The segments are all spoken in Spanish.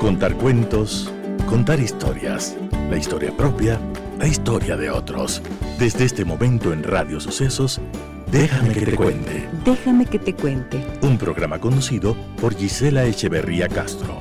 Contar cuentos, contar historias, la historia propia, la historia de otros. Desde este momento en Radio Sucesos, Déjame que te cuente. Déjame que te cuente. Un programa conducido por Gisela Echeverría Castro.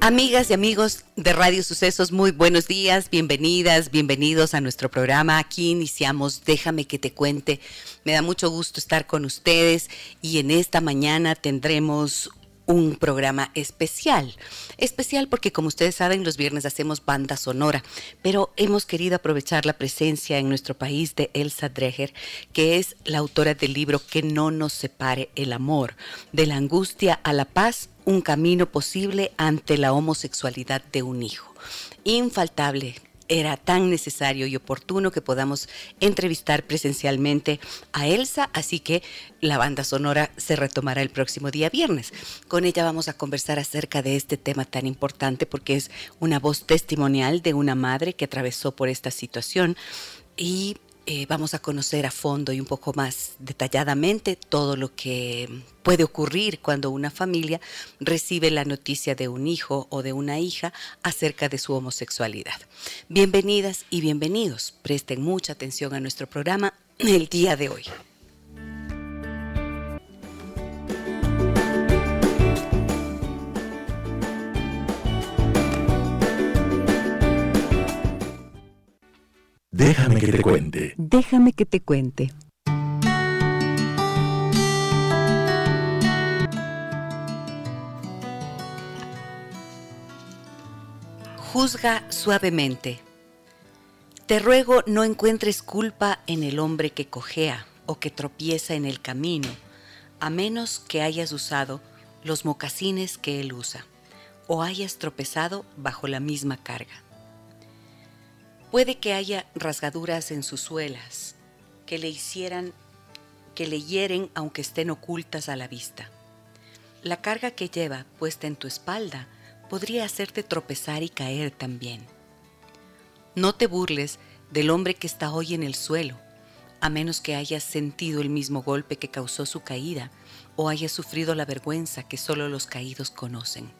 Amigas y amigos de Radio Sucesos, muy buenos días, bienvenidas, bienvenidos a nuestro programa. Aquí iniciamos Déjame que te cuente. Me da mucho gusto estar con ustedes y en esta mañana tendremos un programa especial. Especial porque como ustedes saben los viernes hacemos banda sonora, pero hemos querido aprovechar la presencia en nuestro país de Elsa Dreher, que es la autora del libro Que no nos separe el amor, de la angustia a la paz, un camino posible ante la homosexualidad de un hijo. Infaltable era tan necesario y oportuno que podamos entrevistar presencialmente a Elsa, así que la banda sonora se retomará el próximo día viernes. Con ella vamos a conversar acerca de este tema tan importante porque es una voz testimonial de una madre que atravesó por esta situación y eh, vamos a conocer a fondo y un poco más detalladamente todo lo que puede ocurrir cuando una familia recibe la noticia de un hijo o de una hija acerca de su homosexualidad. Bienvenidas y bienvenidos. Presten mucha atención a nuestro programa el día de hoy. Déjame que te cuente. Déjame que te cuente. Juzga suavemente. Te ruego no encuentres culpa en el hombre que cojea o que tropieza en el camino, a menos que hayas usado los mocasines que él usa o hayas tropezado bajo la misma carga. Puede que haya rasgaduras en sus suelas que le hicieran, que le hieren aunque estén ocultas a la vista. La carga que lleva puesta en tu espalda podría hacerte tropezar y caer también. No te burles del hombre que está hoy en el suelo, a menos que hayas sentido el mismo golpe que causó su caída o hayas sufrido la vergüenza que solo los caídos conocen.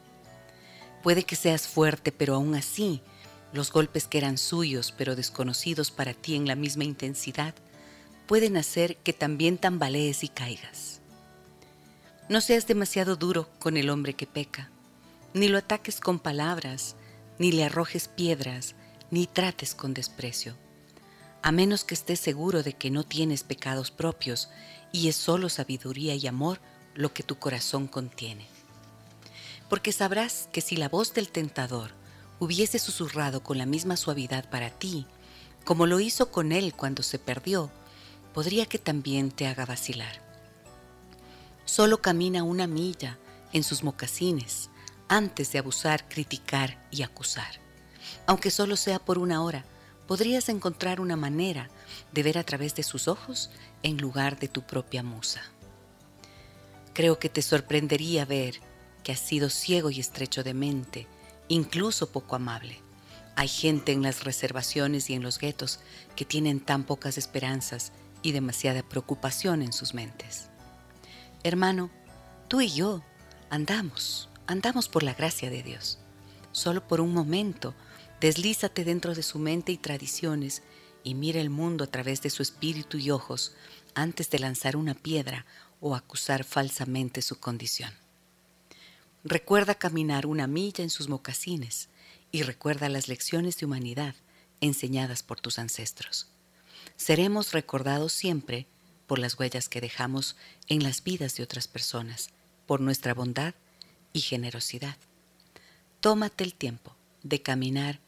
Puede que seas fuerte, pero aún así los golpes que eran suyos pero desconocidos para ti en la misma intensidad pueden hacer que también tambalees y caigas. No seas demasiado duro con el hombre que peca, ni lo ataques con palabras, ni le arrojes piedras, ni trates con desprecio, a menos que estés seguro de que no tienes pecados propios y es solo sabiduría y amor lo que tu corazón contiene. Porque sabrás que si la voz del tentador hubiese susurrado con la misma suavidad para ti, como lo hizo con él cuando se perdió, podría que también te haga vacilar. Solo camina una milla en sus mocasines antes de abusar, criticar y acusar. Aunque solo sea por una hora, podrías encontrar una manera de ver a través de sus ojos en lugar de tu propia musa. Creo que te sorprendería ver que has sido ciego y estrecho de mente incluso poco amable. Hay gente en las reservaciones y en los guetos que tienen tan pocas esperanzas y demasiada preocupación en sus mentes. Hermano, tú y yo andamos, andamos por la gracia de Dios. Solo por un momento, deslízate dentro de su mente y tradiciones y mira el mundo a través de su espíritu y ojos antes de lanzar una piedra o acusar falsamente su condición. Recuerda caminar una milla en sus mocasines y recuerda las lecciones de humanidad enseñadas por tus ancestros. Seremos recordados siempre por las huellas que dejamos en las vidas de otras personas, por nuestra bondad y generosidad. Tómate el tiempo de caminar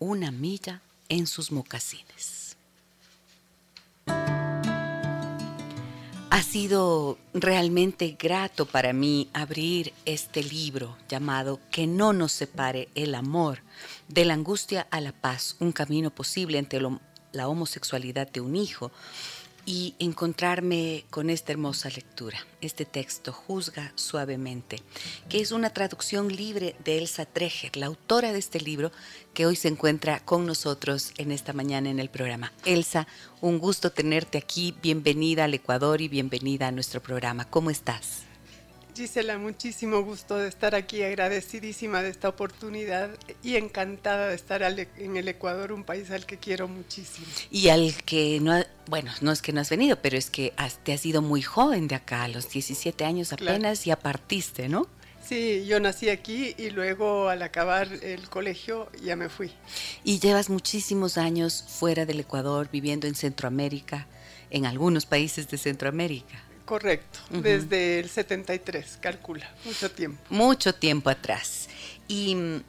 una milla en sus mocasines. Ha sido realmente grato para mí abrir este libro llamado Que no nos separe el amor, de la angustia a la paz, un camino posible ante la homosexualidad de un hijo. Y encontrarme con esta hermosa lectura, este texto, Juzga suavemente, que es una traducción libre de Elsa Treger, la autora de este libro, que hoy se encuentra con nosotros en esta mañana en el programa. Elsa, un gusto tenerte aquí, bienvenida al Ecuador y bienvenida a nuestro programa. ¿Cómo estás? Gisela, muchísimo gusto de estar aquí, agradecidísima de esta oportunidad y encantada de estar e, en el Ecuador, un país al que quiero muchísimo. Y al que no, bueno, no es que no has venido, pero es que te has ido muy joven de acá, a los 17 años apenas ya partiste, ¿no? Sí, yo nací aquí y luego al acabar el colegio ya me fui. Y llevas muchísimos años fuera del Ecuador, viviendo en Centroamérica, en algunos países de Centroamérica. Correcto, desde el 73, calcula, mucho tiempo. Mucho tiempo atrás. Y mm,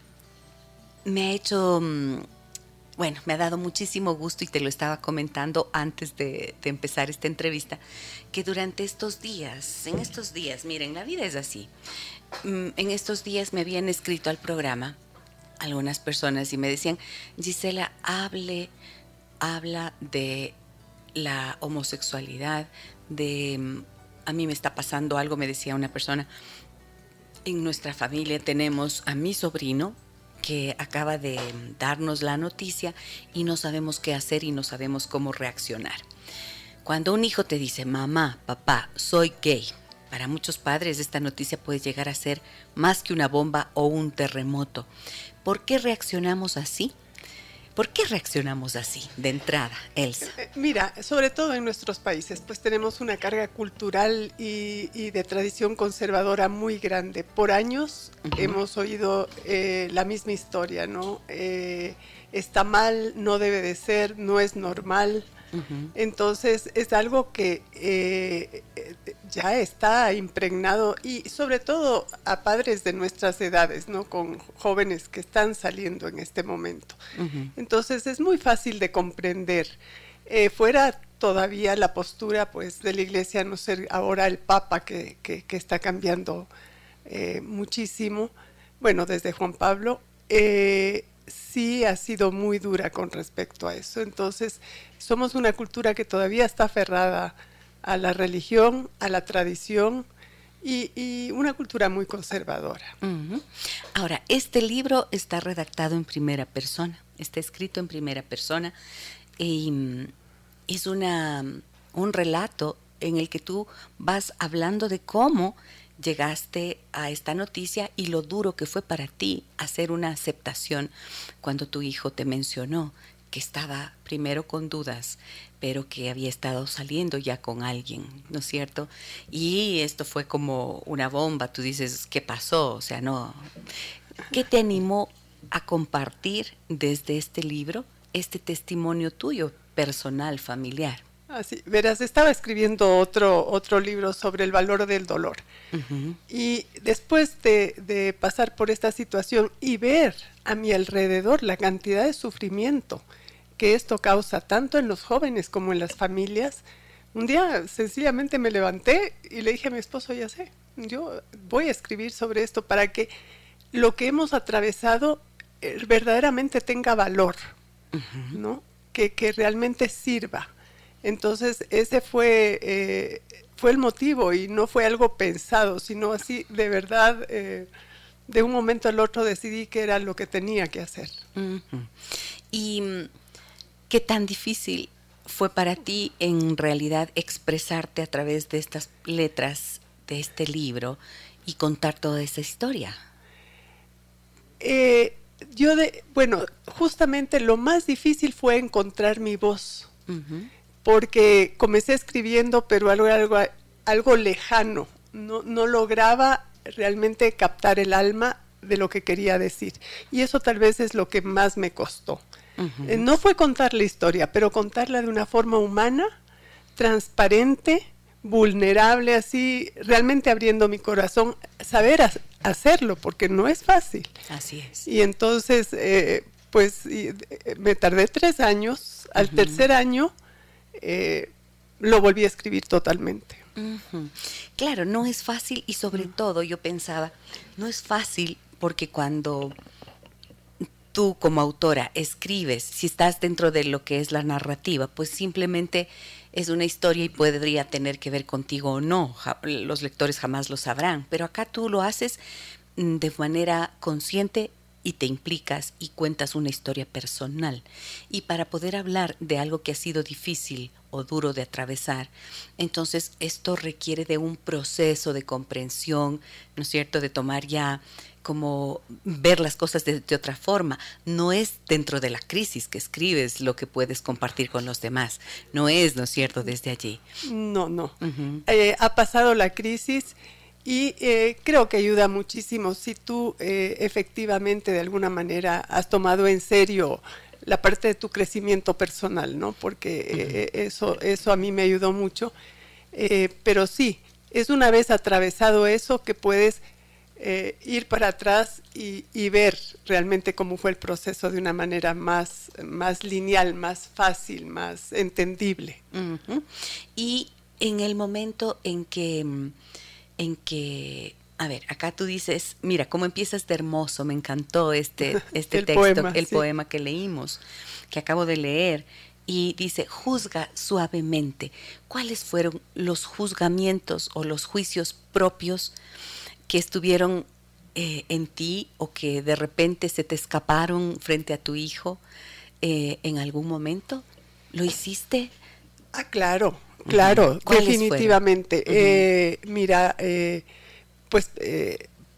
me ha hecho, mm, bueno, me ha dado muchísimo gusto y te lo estaba comentando antes de, empezar esta entrevista, que durante estos días, en estos días, miren, la vida es así, mm, en estos días me habían escrito al programa algunas personas y me decían, Gisela, hable, habla de la homosexualidad, de mm, a mí me está pasando algo, me decía una persona, en nuestra familia tenemos a mi sobrino que acaba de darnos la noticia y no sabemos qué hacer y no sabemos cómo reaccionar. Cuando un hijo te dice, mamá, papá, soy gay, para muchos padres esta noticia puede llegar a ser más que una bomba o un terremoto. ¿Por qué reaccionamos así? ¿Por qué reaccionamos así de entrada, Elsa? Eh, eh, mira, sobre todo en nuestros países, pues tenemos una carga cultural y, de tradición conservadora muy grande. Por años hemos oído eh, la misma historia, ¿no? está mal, no debe de ser, no es normal. Entonces es algo que eh, ya está impregnado y sobre todo a padres de nuestras edades, ¿no? Con jóvenes que están saliendo en este momento. Entonces es muy fácil de comprender. Eh, fuera todavía la postura pues de la iglesia, no ser ahora el Papa que, está cambiando eh, muchísimo, bueno, desde Juan Pablo, sí ha sido muy dura con respecto a eso. Entonces, somos una cultura que todavía está aferrada a la religión, a la tradición y, una cultura muy conservadora. Ahora, este libro está redactado en primera persona, está escrito en primera persona y mm, es una, un relato en el que tú vas hablando de cómo llegaste a esta noticia y lo duro que fue para ti hacer una aceptación cuando tu hijo te mencionó que estaba primero con dudas, pero que había estado saliendo ya con alguien, ¿no es cierto? Y esto fue como una bomba, tú dices, ¿qué pasó? O sea, no. ¿Qué te animó a compartir desde este libro este testimonio tuyo, personal, familiar? Así, verás, estaba escribiendo otro, otro libro sobre el valor del dolor. Y después de, pasar por esta situación y ver a mi alrededor la cantidad de sufrimiento que esto causa, tanto en los jóvenes como en las familias, un día sencillamente me levanté y le dije a mi esposo, ya sé, yo voy a escribir sobre esto para que lo que hemos atravesado eh, verdaderamente tenga valor, ¿no? Que, que realmente sirva entonces, ese fue, eh, fue el motivo y no fue algo pensado, sino así, de verdad, eh, de un momento al otro decidí que era lo que tenía que hacer. ¿Y mm, qué tan difícil fue para ti en realidad expresarte a través de estas letras de este libro y contar toda esa historia? Eh, yo, de, bueno, justamente lo más difícil fue encontrar mi voz porque comencé escribiendo, pero algo, algo, algo lejano, no, no lograba realmente captar el alma de lo que quería decir. Y eso tal vez es lo que más me costó. Eh, no fue contar la historia, pero contarla de una forma humana, transparente, vulnerable, así, realmente abriendo mi corazón, saber hacerlo, porque no es fácil. Así es. Y entonces, eh, pues eh, me tardé tres años. Al tercer año eh, lo volví a escribir totalmente. Claro, no es fácil y sobre todo yo pensaba, no es fácil porque cuando tú como autora escribes, si estás dentro de lo que es la narrativa, pues simplemente es una historia y podría tener que ver contigo o no. los lectores jamás lo sabrán, pero acá tú lo haces mm, de manera consciente y te implicas y cuentas una historia personal. Y para poder hablar de algo que ha sido difícil o duro de atravesar, entonces esto requiere de un proceso de comprensión, ¿no es cierto?, de tomar ya como ver las cosas de, otra forma. No es dentro de la crisis que escribes lo que puedes compartir con los demás. No es, ¿no es cierto?, desde allí. No, no. Eh, ha pasado la crisis y eh, creo que ayuda muchísimo si tú eh, efectivamente de alguna manera has tomado en serio la parte de tu crecimiento personal, ¿no? Porque eso, eso a mí me ayudó mucho. pero sí, es una vez atravesado eso que puedes eh, ir para atrás y, ver realmente cómo fue el proceso de una manera más, más lineal, más fácil, más entendible. Y en el momento en que, en que, a ver, acá tú dices, mira, cómo empiezas de hermoso, me encantó este, este texto, el poema que leímos, que acabo de leer y dice, juzga suavemente. ¿Cuáles fueron los juzgamientos o los juicios propios que estuvieron eh, en ti o que de repente se te escaparon frente a tu hijo eh, en algún momento? ¿Lo hiciste? Ah, claro, claro, definitivamente. Eh, mira, pues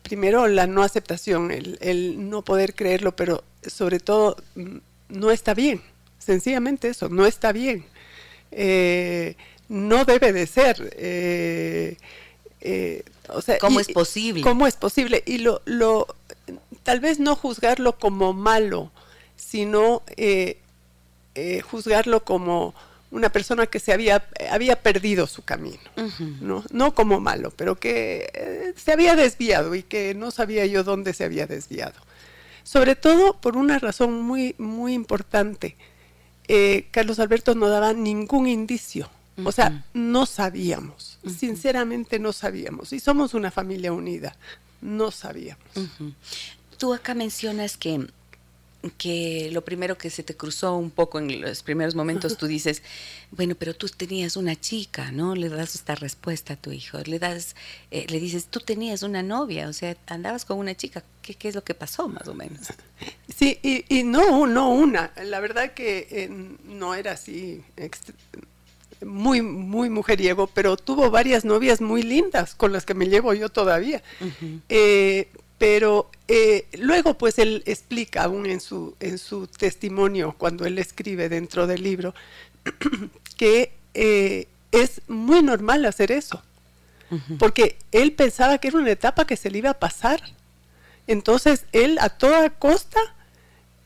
primero la no aceptación, el, no poder creerlo, pero sobre todo mm, no está bien, sencillamente eso, no está bien. no debe de ser. ¿Cómo es posible? ¿Cómo es posible? Y lo, lo, tal vez no juzgarlo como malo, sino eh, eh, juzgarlo como una persona que se había, había perdido su camino, ¿no? no como malo, pero que eh, se había desviado y que no sabía yo dónde se había desviado. Sobre todo por una razón muy, muy importante. Carlos Alberto no daba ningún indicio o sea, no sabíamos, sinceramente no sabíamos. Y somos una familia unida, no sabíamos. Tú acá mencionas que que lo primero que se te cruzó un poco en los primeros momentos, tú dices, bueno, pero tú tenías una chica, ¿no? Le das esta respuesta a tu hijo, le das, eh, le dices, tú tenías una novia, o sea, andabas con una chica, ¿qué, qué es lo que pasó más o menos? Sí, y, y no, no una, la verdad que eh, no era así muy, muy mujeriego, pero tuvo varias novias muy lindas con las que me llevo yo todavía. Eh, pero eh, luego pues él explica aún en su, en su testimonio, cuando él escribe dentro del libro, que eh, es muy normal hacer eso, porque él pensaba que era una etapa que se le iba a pasar. Entonces él a toda costa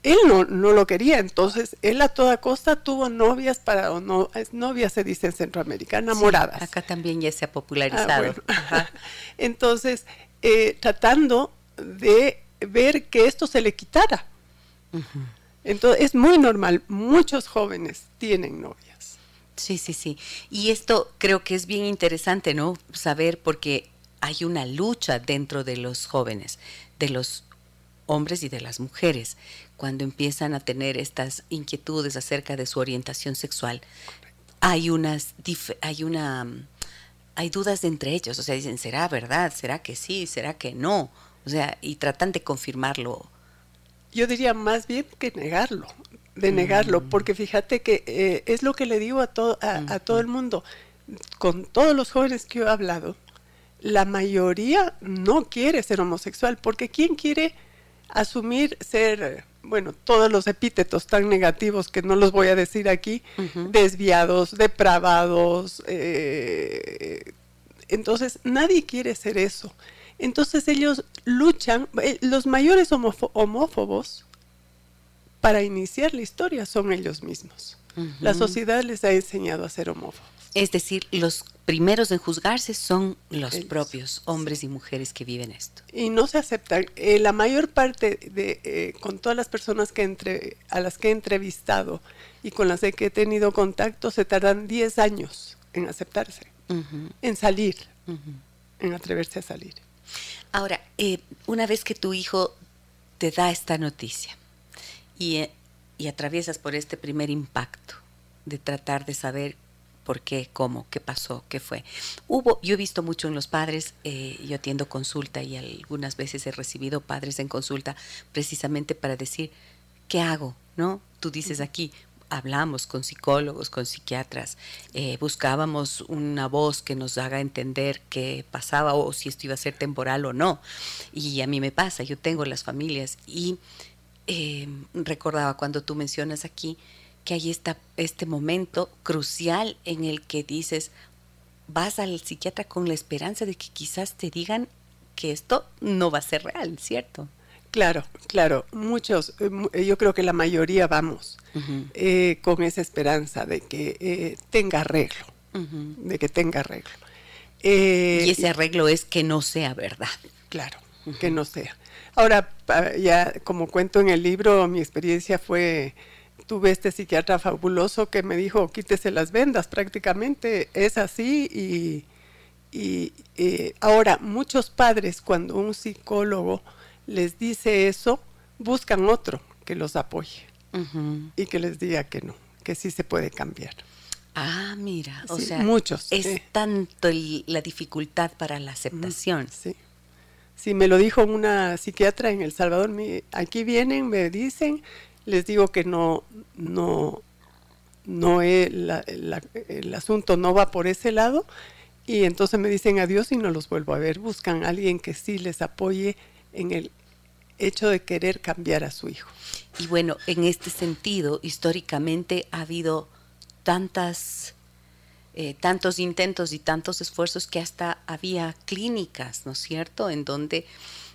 él no, no, lo quería, entonces él a toda costa tuvo novias para, o no, novias se dice en Centroamérica, enamoradas. acá también ya se ha popularizado. Ah, entonces, eh, tratando de ver que esto se le quitara. Entonces, es muy normal, muchos jóvenes tienen novias. Sí, sí, sí. Y esto creo que es bien interesante, ¿no? Saber porque hay una lucha dentro de los jóvenes, de los hombres y de las mujeres cuando empiezan a tener estas inquietudes acerca de su orientación sexual, hay unas hay una hay dudas entre ellos, o sea, dicen, ¿será verdad? ¿Será que sí? ¿Será que no? O sea, y tratan de confirmarlo. Yo diría más bien que negarlo, de negarlo, mm. porque fíjate que eh, es lo que le digo a, todo a, todo el mundo, con todos los jóvenes que yo he hablado, la mayoría no quiere ser homosexual, porque ¿quién quiere asumir ser bueno, todos los epítetos tan negativos que no los voy a decir aquí, desviados, depravados. Eh, entonces, nadie quiere ser eso. Entonces ellos luchan, eh, los mayores homófobos para iniciar la historia son ellos mismos. La sociedad les ha enseñado a ser homófobos. Es decir, los primeros en juzgarse son los propios hombres y mujeres que viven esto. Y no se aceptan. Eh, la mayor parte de, eh, con todas las personas que entre, a las que he entrevistado y con las que he tenido contacto, se tardan 10 años en aceptarse, en salir, en atreverse a salir. Ahora, eh, una vez que tu hijo te da esta noticia, y, y atraviesas por este primer impacto de tratar de saber por qué, cómo, qué pasó, qué fue. Hubo, yo he visto mucho en los padres, eh, yo atiendo consulta y algunas veces he recibido padres en consulta precisamente para decir, ¿qué hago? ¿No? Tú dices aquí, hablamos con psicólogos, con psiquiatras, eh, buscábamos una voz que nos haga entender qué pasaba o si esto iba a ser temporal o no. Y a mí me pasa, yo tengo las familias y eh, recordaba cuando tú mencionas aquí que hay esta, este momento crucial en el que dices, vas al psiquiatra con la esperanza de que quizás te digan que esto no va a ser real, ¿cierto? Claro, claro. Muchos, eh, eh, yo creo que la mayoría vamos eh, con esa esperanza de que tenga arreglo, de que tenga arreglo. y ese arreglo es que no sea verdad. Claro, que no sea. Ahora, ya como cuento en el libro, mi experiencia fue tuve este psiquiatra fabuloso que me dijo, quítese las vendas, prácticamente es así. Y, y ahora, muchos padres, cuando un psicólogo les dice eso, buscan otro que los apoye y que les diga que no, que sí se puede cambiar. Ah, mira, o sea, muchos. Es tanto la dificultad para la aceptación. Sí. Sí, me lo dijo una psiquiatra en El Salvador. aquí vienen, me dicen, les digo que no, no, no el asunto no va por ese lado y entonces me dicen adiós y no los vuelvo a ver. Buscan a alguien que sí les apoye en el hecho de querer cambiar a su hijo. Y bueno, en este sentido, históricamente ha habido tantas, eh, tantos intentos y tantos esfuerzos que hasta había clínicas, ¿no es cierto?, en donde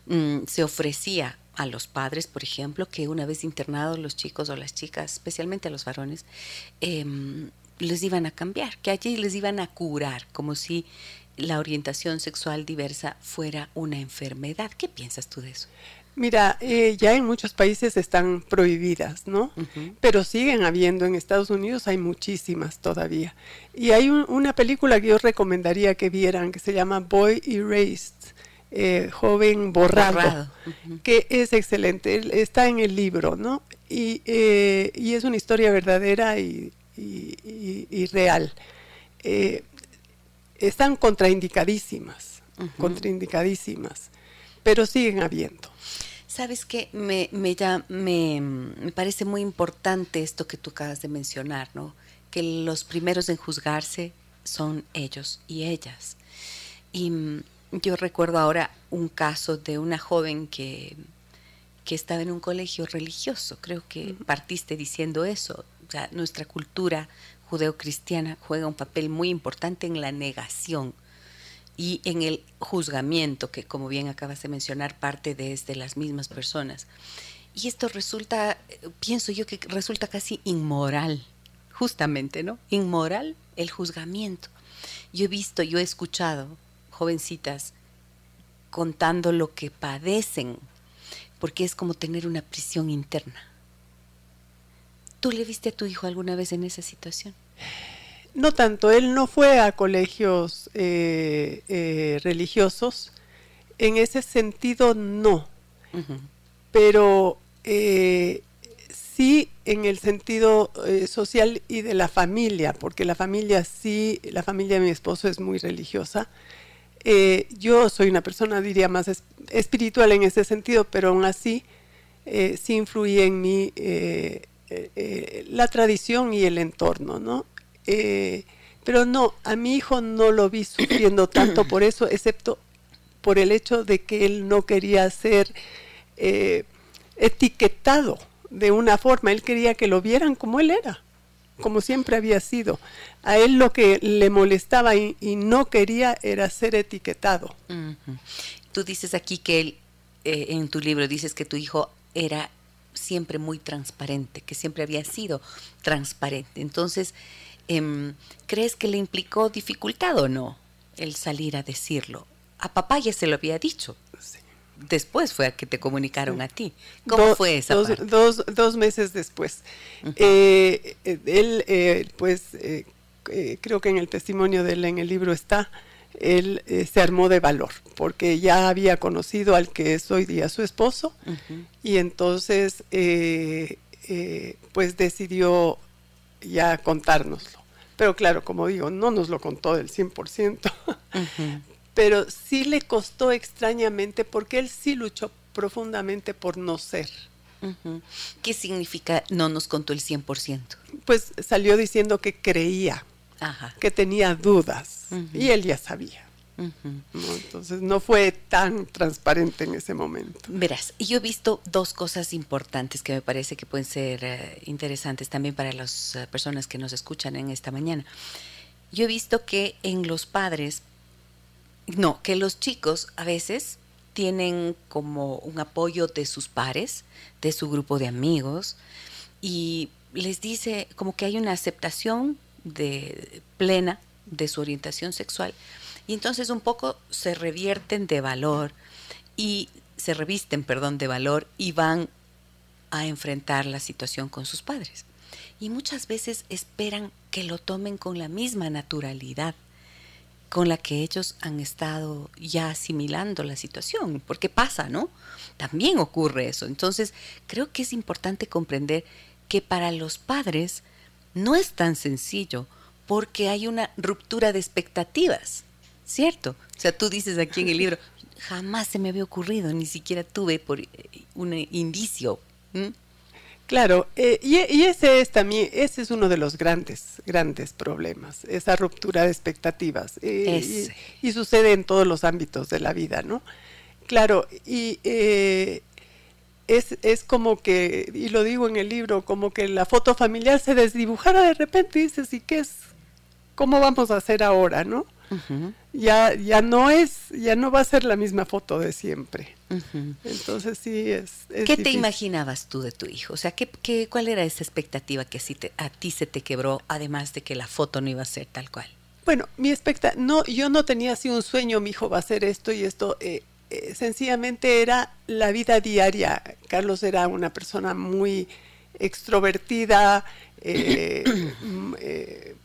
mm, se ofrecía a los padres, por ejemplo, que una vez internados los chicos o las chicas, especialmente a los varones, em, les iban a cambiar, que allí les iban a curar, como si la orientación sexual diversa fuera una enfermedad. ¿Qué piensas tú de eso? Mira, eh, ya en muchos países están prohibidas, ¿no? Pero siguen habiendo, en Estados Unidos hay muchísimas todavía. Y hay una película que yo recomendaría que vieran que se llama Boy Erased, eh, joven borrado, que es excelente, está en el libro, ¿no? Y, eh, es una historia verdadera y, real. Eh, están contraindicadísimas, contraindicadísimas, pero siguen habiendo. Sabes que me, me, me, me parece muy importante esto que tú acabas de mencionar, ¿no? Que los primeros en juzgarse son ellos y ellas. Y yo recuerdo ahora un caso de una joven que, que estaba en un colegio religioso. Creo que partiste diciendo eso. nuestra cultura judeocristiana juega un papel muy importante en la negación y en el juzgamiento, que como bien acabas de mencionar, parte desde las mismas personas. Y esto resulta, pienso yo que resulta casi inmoral, justamente, ¿no? Inmoral el juzgamiento. Yo he visto, yo he escuchado jovencitas contando lo que padecen, porque es como tener una prisión interna. ¿Tú le viste a tu hijo alguna vez en esa situación? No tanto, él no fue a colegios eh, eh, religiosos, en ese sentido no, pero eh, sí en el sentido social y de la familia, porque la familia sí, la familia de mi esposo es muy religiosa, eh, yo soy una persona, diría, más espiritual en ese sentido, pero aún así eh, sí influye en mí eh, la tradición y el entorno, ¿no? pero no, a mi hijo no lo vi sufriendo tanto por eso, excepto por el hecho de que él no quería ser etiquetado de una forma, él quería que lo vieran como él era como siempre había sido. A él lo que le molestaba y, no quería era ser etiquetado. Tú dices aquí que él, eh, en tu libro dices que tu hijo era siempre muy transparente, que siempre había sido transparente. Entonces, em, ¿crees que le implicó dificultad o no el salir a decirlo? A papá ya se lo había dicho. Después fue a que te comunicaron a ti. ¿Cómo fue esa dos, Dos, dos, meses después. Eh, él, eh, pues, eh, creo que en el testimonio de él en el libro está, él se armó de valor, porque ya había conocido al que es hoy día su esposo, y entonces eh, pues decidió ya contárnoslo. Pero claro, como digo, no nos lo contó del 100%, pero sí le costó extrañamente porque él sí luchó profundamente por no ser. ¿Qué significa no nos contó el 100%? Pues salió diciendo que creía, que tenía dudas y él ya sabía. Entonces no fue tan transparente en ese momento. Verás, yo he visto dos cosas importantes que me parece que pueden ser eh, interesantes también para las eh, personas que nos escuchan en esta mañana. Yo he visto que en los padres, no, que los chicos a veces tienen como un apoyo de sus pares, de su grupo de amigos, y les dice como que hay una aceptación de plena de su orientación sexual y entonces un poco se revierten de valor y se revisten, perdón, de valor y van a enfrentar la situación con sus padres. Y muchas veces esperan que lo tomen con la misma naturalidad con la que ellos han estado ya asimilando la situación, porque pasa, ¿no? También ocurre eso. Entonces, creo que es importante comprender que para los padres no es tan sencillo porque hay una ruptura de expectativas. ¿cierto? O sea, tú dices aquí en el libro, jamás se me había ocurrido, ni siquiera tuve por eh, un indicio. Claro, eh, y, ese es también, ese es uno de los grandes, grandes problemas, esa ruptura de expectativas. Eh, y, sucede en todos los ámbitos de la vida, ¿no? Claro, y es, es, como que, y lo digo en el libro, como que la foto familiar se desdibujara de repente y dices, ¿y qué es? ¿Cómo vamos a hacer ahora, no? Ya, ya no es, ya no va a ser la misma foto de siempre. Entonces sí es. ¿Qué te imaginabas tú de tu hijo? O sea, ¿qué, qué, cuál era esa expectativa que a ti se te quebró, además de que la foto no iba a ser tal cual? Bueno, mi expectativa, no, yo no tenía así un sueño, mi hijo va a hacer esto y esto. Eh, eh, sencillamente era la vida diaria. Carlos era una persona muy extrovertida, eh,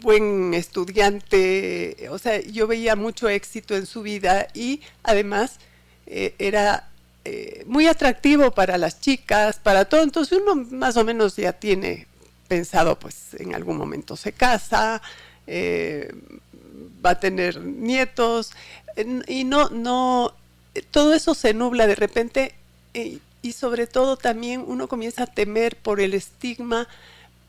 buen estudiante, o sea, yo veía mucho éxito en su vida y además eh, era eh, muy atractivo para las chicas, para todo, entonces uno más o menos ya tiene pensado, pues en algún momento se casa, eh, va a tener nietos, y no, no, todo eso se nubla de repente y sobre todo también uno comienza a temer por el estigma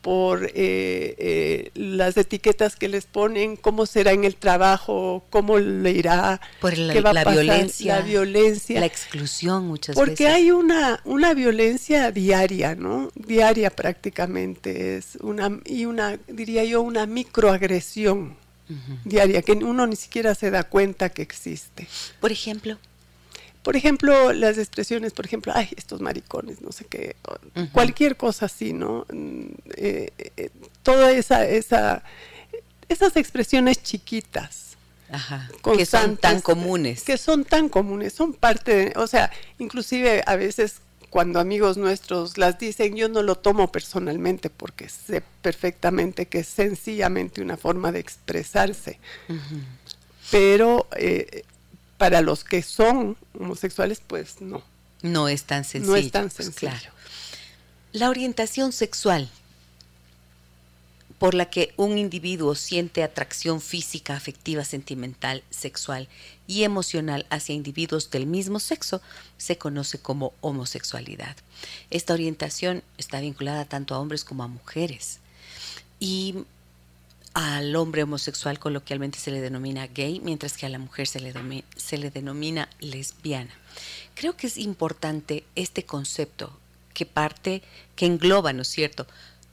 por eh, eh, las etiquetas que les ponen, cómo será en el trabajo, cómo le irá, por la, violencia, la violencia, la exclusión muchas porque veces. Porque hay una, una violencia diaria, ¿no? Diaria prácticamente es una y una diría yo una microagresión diaria que uno ni siquiera se da cuenta que existe. Por ejemplo. Por ejemplo, las expresiones, por ejemplo, ay, estos maricones, no sé qué, cualquier cosa así, ¿no? Mm, eh, eh, toda esa, esa, esas expresiones chiquitas. que son tan comunes. Que son tan comunes, son parte de, o sea, inclusive a veces cuando amigos nuestros las dicen, yo no lo tomo personalmente porque sé perfectamente que es sencillamente una forma de expresarse. Pero eh, para los que son homosexuales, pues no. No es tan sencillo. No es tan sencillo. Claro. La orientación sexual por la que un individuo siente atracción física, afectiva, sentimental, sexual y emocional hacia individuos del mismo sexo se conoce como homosexualidad. Esta orientación está vinculada tanto a hombres como a mujeres. Y al hombre homosexual coloquialmente se le denomina gay, mientras que a la mujer se le, se le denomina lesbiana. Creo que es importante este concepto que parte, que engloba, ¿no es cierto?,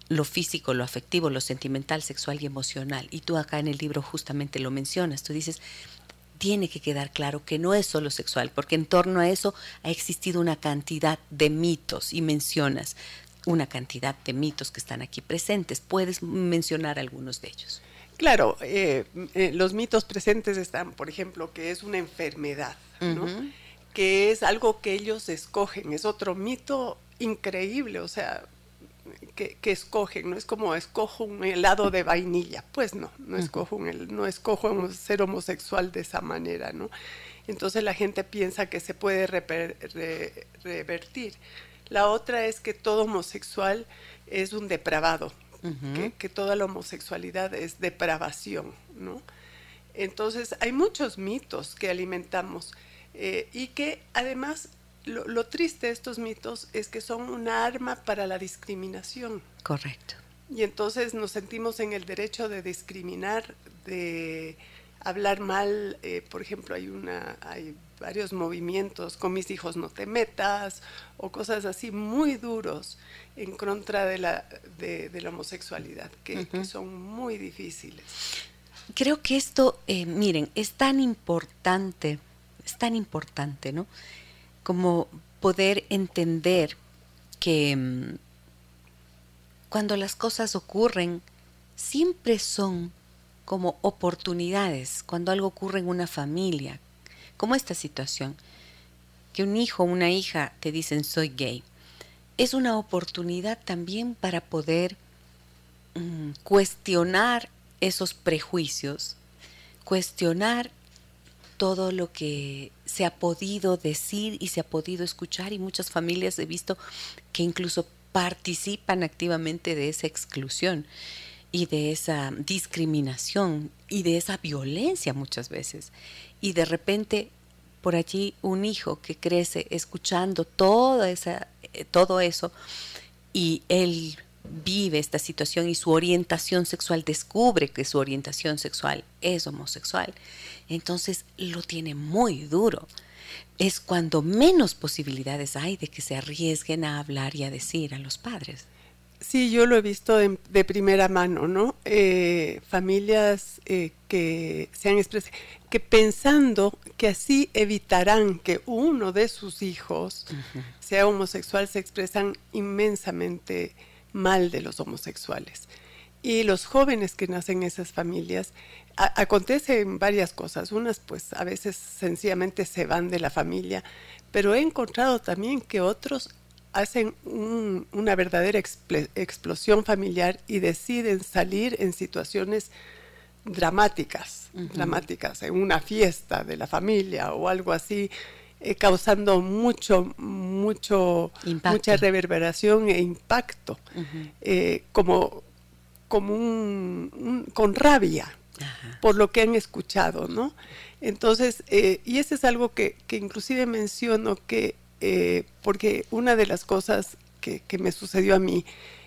lo físico, lo afectivo, lo sentimental, sexual y emocional. Y tú acá en el libro justamente lo mencionas, tú dices, tiene que quedar claro que no es solo sexual, porque en torno a eso ha existido una cantidad de mitos y mencionas una cantidad de mitos que están aquí presentes. ¿Puedes mencionar algunos de ellos? Claro, eh, eh, los mitos presentes están, por ejemplo, que es una enfermedad, ¿no? que es algo que ellos escogen, es otro mito increíble, o sea, que, escogen, no es como escojo un helado de vainilla, pues no, no escojo, un, no escojo ser homosexual de esa manera, ¿no? Entonces la gente piensa que se puede revertir La otra es que todo homosexual es un depravado, que, toda la homosexualidad es depravación, ¿no? Entonces hay muchos mitos que alimentamos eh, y que además lo, triste de estos mitos es que son una arma para la discriminación. Correcto. Y entonces nos sentimos en el derecho de discriminar, de hablar mal, eh, por ejemplo, hay una, hay varios movimientos, con mis hijos no te metas, o cosas así muy duros en contra de la, de, la homosexualidad, que, son muy difíciles. Creo que esto, eh, miren, es tan importante, es tan importante, ¿no? Como poder entender que mm, cuando las cosas ocurren, siempre son como oportunidades, cuando algo ocurre en una familia, como esta situación, que un hijo o una hija te dicen soy gay, es una oportunidad también para poder mm, cuestionar esos prejuicios, cuestionar todo lo que se ha podido decir y se ha podido escuchar y muchas familias he visto que incluso participan activamente de esa exclusión y de esa discriminación y de esa violencia muchas veces y de repente por allí un hijo que crece escuchando toda esa, eh, todo eso y él vive esta situación y su orientación sexual descubre que su orientación sexual es homosexual, entonces lo tiene muy duro. Es cuando menos posibilidades hay de que se arriesguen a hablar y a decir a los padres. Sí, yo lo he visto de, primera mano, ¿no? Eh, familias eh, que se han expresado, que pensando que así evitarán que uno de sus hijos sea homosexual, se expresan inmensamente mal de los homosexuales. Y los jóvenes que nacen en esas familias, acontecen varias cosas. Unas, pues, a veces sencillamente se van de la familia, pero he encontrado también que otros hacen una verdadera explosión familiar y deciden salir en situaciones dramáticas, dramáticas, en una fiesta de la familia o algo así, eh, causando mucho, mucho, mucha reverberación e impacto, eh, como, como un, con rabia por lo que han escuchado, ¿no? Entonces, eh, y eso es algo que, que inclusive menciono que eh, porque una de las cosas que, me sucedió a mí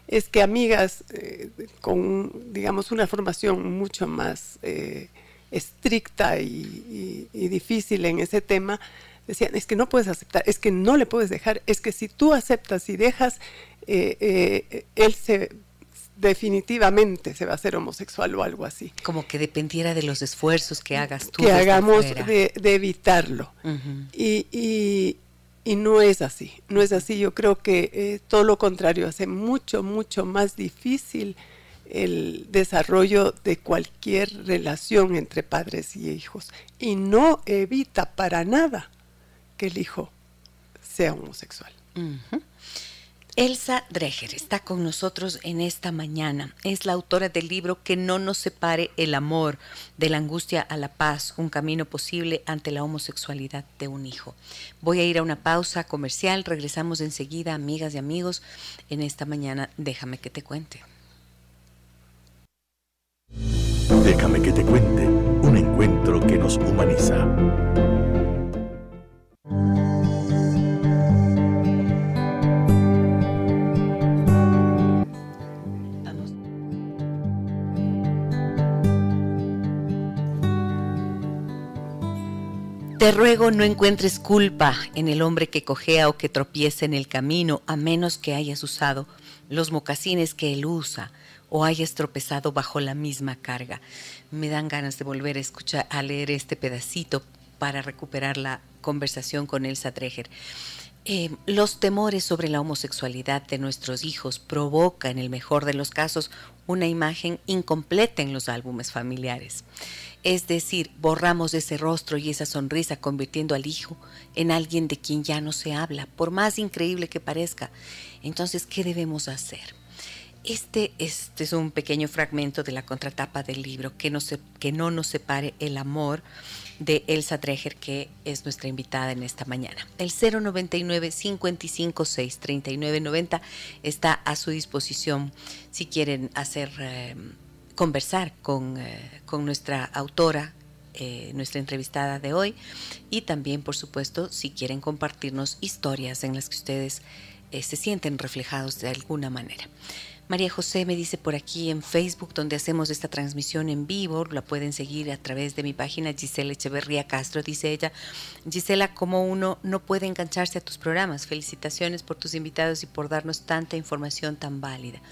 es que amigas eh, con, digamos, una formación mucho más eh, estricta y, difícil en ese tema, decían, es que no puedes aceptar, es que no le puedes dejar, es que si tú aceptas y dejas, él se definitivamente se va a hacer homosexual o algo así. Como que dependiera de los esfuerzos que hagas tú. Que hagamos de, evitarlo. y, y no es así, no es así. Yo creo que eh, todo lo contrario, hace mucho, mucho más difícil el desarrollo de cualquier relación entre padres y hijos y no evita para nada que el hijo sea homosexual. Elsa Dreger está con nosotros en esta mañana. Es la autora del libro Que no nos separe el amor, de la angustia a la paz, un camino posible ante la homosexualidad de un hijo. Voy a ir a una pausa comercial, regresamos enseguida, amigas y amigos, en esta mañana. Déjame que te cuente. Déjame que te cuente, un encuentro que nos humaniza. Te ruego no encuentres culpa en el hombre que cojea o que tropieza en el camino, a menos que hayas usado los mocasines que él usa o hayas tropezado bajo la misma carga. Me dan ganas de volver a escuchar, a leer este pedacito para recuperar la conversación con Elsa Dreger. Eh, los temores sobre la homosexualidad de nuestros hijos provoca, en el mejor de los casos, una imagen incompleta en los álbumes familiares. Es decir, borramos ese rostro y esa sonrisa convirtiendo al hijo en alguien de quien ya no se habla, por más increíble que parezca. Entonces, ¿qué debemos hacer? Este, este, es un pequeño fragmento de la contratapa del libro, que no, que no nos separe el amor de Elsa Dreger, que es nuestra invitada en esta mañana. El 099-556-3990 está a su disposición si quieren hacer, eh, conversar con, eh, con, nuestra autora, eh, nuestra entrevistada de hoy, y también, por supuesto, si quieren compartirnos historias en las que ustedes se sienten reflejados de alguna manera. María José me dice por aquí en Facebook, donde hacemos esta transmisión en vivo, la pueden seguir a través de mi página Gisela Echeverría Castro, dice ella. Gisela, como uno no puede engancharse a tus programas, felicitaciones por tus invitados y por darnos tanta información tan válida.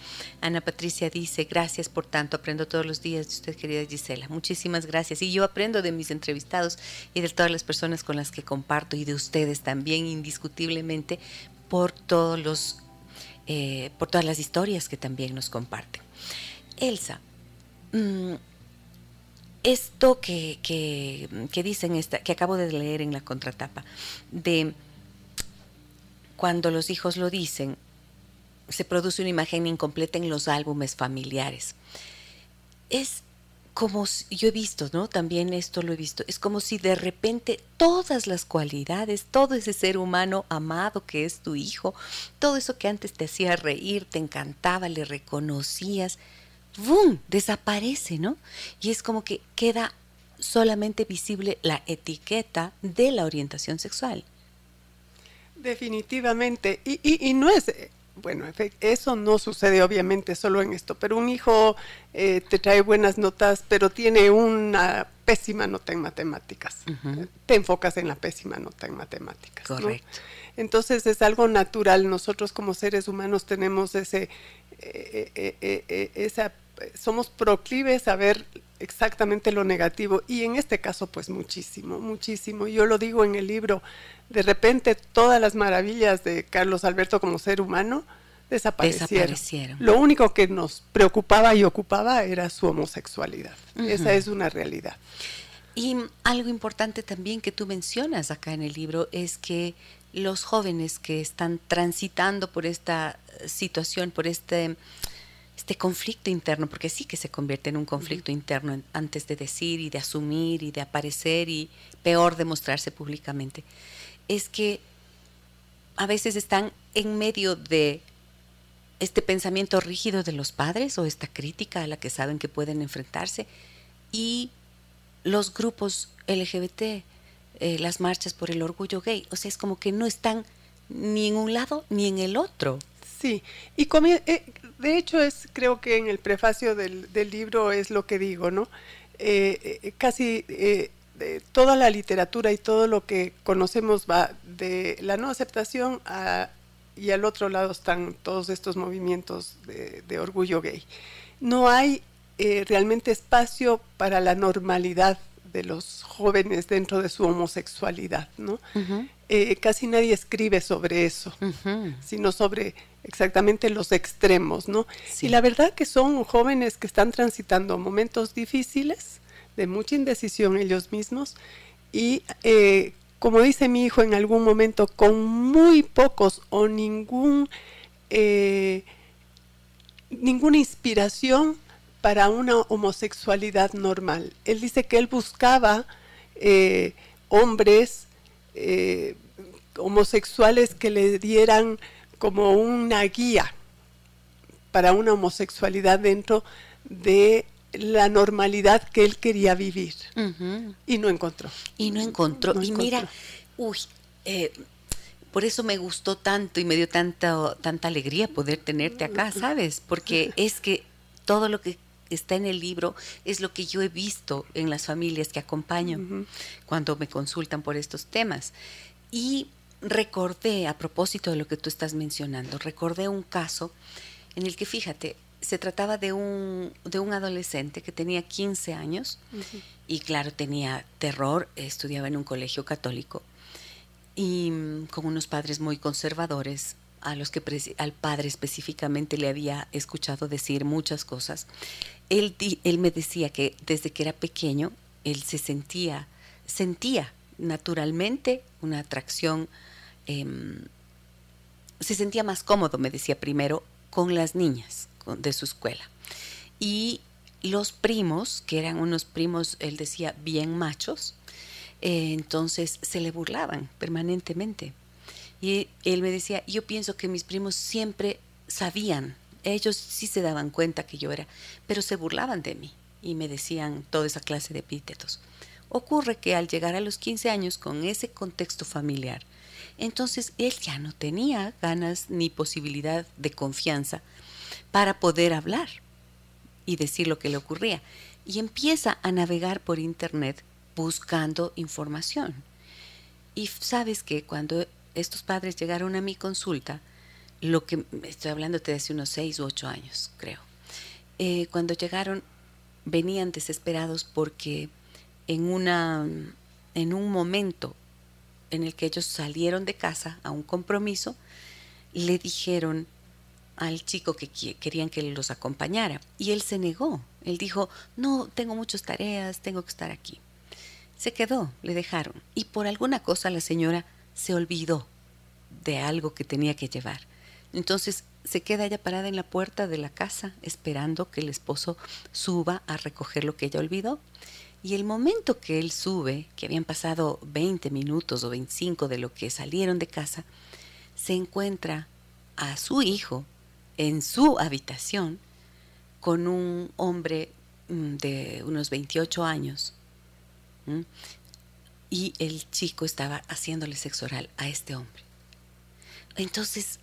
Ana Patricia dice, gracias por tanto, aprendo todos los días de usted, querida Gisela. Muchísimas gracias. Y yo aprendo de mis entrevistados y de todas las personas con las que comparto y de ustedes también, indiscutiblemente, por todos los eh, por todas las historias que también nos comparten. Elsa, mm, esto que, que, dicen, esta, que acabo de leer en la contratapa, de cuando los hijos lo dicen, se produce una imagen incompleta en los álbumes familiares. Es como yo he visto, ¿no? También esto lo he visto. Es como si de repente todas las cualidades, todo ese ser humano amado que es tu hijo, todo eso que antes te hacía reír, te encantaba, le reconocías, ¡bum! desaparece, ¿no? Y es como que queda solamente visible la etiqueta de la orientación sexual. Definitivamente. Y, y, y no es bueno, eso no sucede obviamente solo en esto, pero un hijo eh, te trae buenas notas, pero tiene una pésima nota en matemáticas. Te enfocas en la pésima nota en matemáticas. Correcto. Entonces es algo natural. Nosotros como seres humanos tenemos ese, eh, eh, esa, somos proclives a ver exactamente lo negativo y en este caso pues muchísimo, muchísimo. Yo lo digo en el libro, de repente todas las maravillas de Carlos Alberto como ser humano desaparecieron. Lo único que nos preocupaba y ocupaba era su homosexualidad. Esa es una realidad. Y algo importante también que tú mencionas acá en el libro es que los jóvenes que están transitando por esta situación, por este este conflicto interno, porque sí que se convierte en un conflicto interno antes de decir y de asumir y de aparecer y peor de mostrarse públicamente, es que a veces están en medio de este pensamiento rígido de los padres o esta crítica a la que saben que pueden enfrentarse y los grupos LGBT, eh, las marchas por el orgullo gay, o sea, es como que no están ni en un lado ni en el otro. Sí, y eh, de hecho es, creo que en el prefacio del, libro es lo que digo, ¿no? Eh, eh, casi toda la literatura y todo lo que conocemos va de la no aceptación y al otro lado están todos estos movimientos de, orgullo gay. No hay realmente espacio para la normalidad de los jóvenes dentro de su homosexualidad, ¿no? casi nadie escribe sobre eso, sino sobre exactamente los extremos, ¿no? Y la verdad que son jóvenes que están transitando momentos difíciles, de mucha indecisión ellos mismos, y eh, como dice mi hijo en algún momento, con muy pocos o ningún, eh, ninguna inspiración para una homosexualidad normal. Él dice que él buscaba eh, hombres homosexuales que le dieran como una guía para una homosexualidad dentro de la normalidad que él quería vivir. Y no encontró. Y no encontró. y mira, uy, eh, por eso me gustó tanto y me dio tanta, tanta alegría poder tenerte acá, ¿sabes? Porque es que todo lo que está en el libro es lo que yo he visto en las familias que acompaño cuando me consultan por estos temas. Y recordé, a propósito de lo que tú estás mencionando, recordé un caso en el que, fíjate, se trataba de un, de un adolescente que tenía 15 años y claro, tenía terror, estudiaba en un colegio católico y mm, con unos padres muy conservadores a los que al padre específicamente le había escuchado decir muchas cosas. Él, él me decía que desde que era pequeño él se sentía, sentía naturalmente una atracción Em, se sentía más cómodo, me decía primero, con las niñas, de su escuela. Y los primos, que eran unos primos, él decía, bien machos, eh, entonces se le burlaban permanentemente. Y él me decía, yo pienso que mis primos siempre sabían, ellos sí se daban cuenta que yo era, pero se burlaban de mí y me decían toda esa clase de epítetos. Ocurre que al llegar a los 15 años con ese contexto familiar, entonces él ya no tenía ganas ni posibilidad de confianza para poder hablar y decir lo que le ocurría. Y empieza a navegar por internet buscando información. Y sabes que cuando estos padres llegaron a mi consulta, lo que estoy hablando de hace unos seis u ocho años, creo. Eh, cuando llegaron, venían desesperados porque en, una, en un momento en el que ellos salieron de casa a un compromiso, le dijeron al chico que querían que los acompañara. Y él se negó. Él dijo, no, tengo muchas tareas, tengo que estar aquí. Se quedó, le dejaron. Y por alguna cosa la señora se olvidó de algo que tenía que llevar. Entonces se queda ella parada en la puerta de la casa esperando que el esposo suba a recoger lo que ella olvidó. Y el momento que él sube, que habían pasado 20 minutos o 25 de lo que salieron de casa, se encuentra a su hijo en su habitación con un hombre mm, de unos 28 años y el chico estaba haciéndole sexo oral a este hombre. Entonces,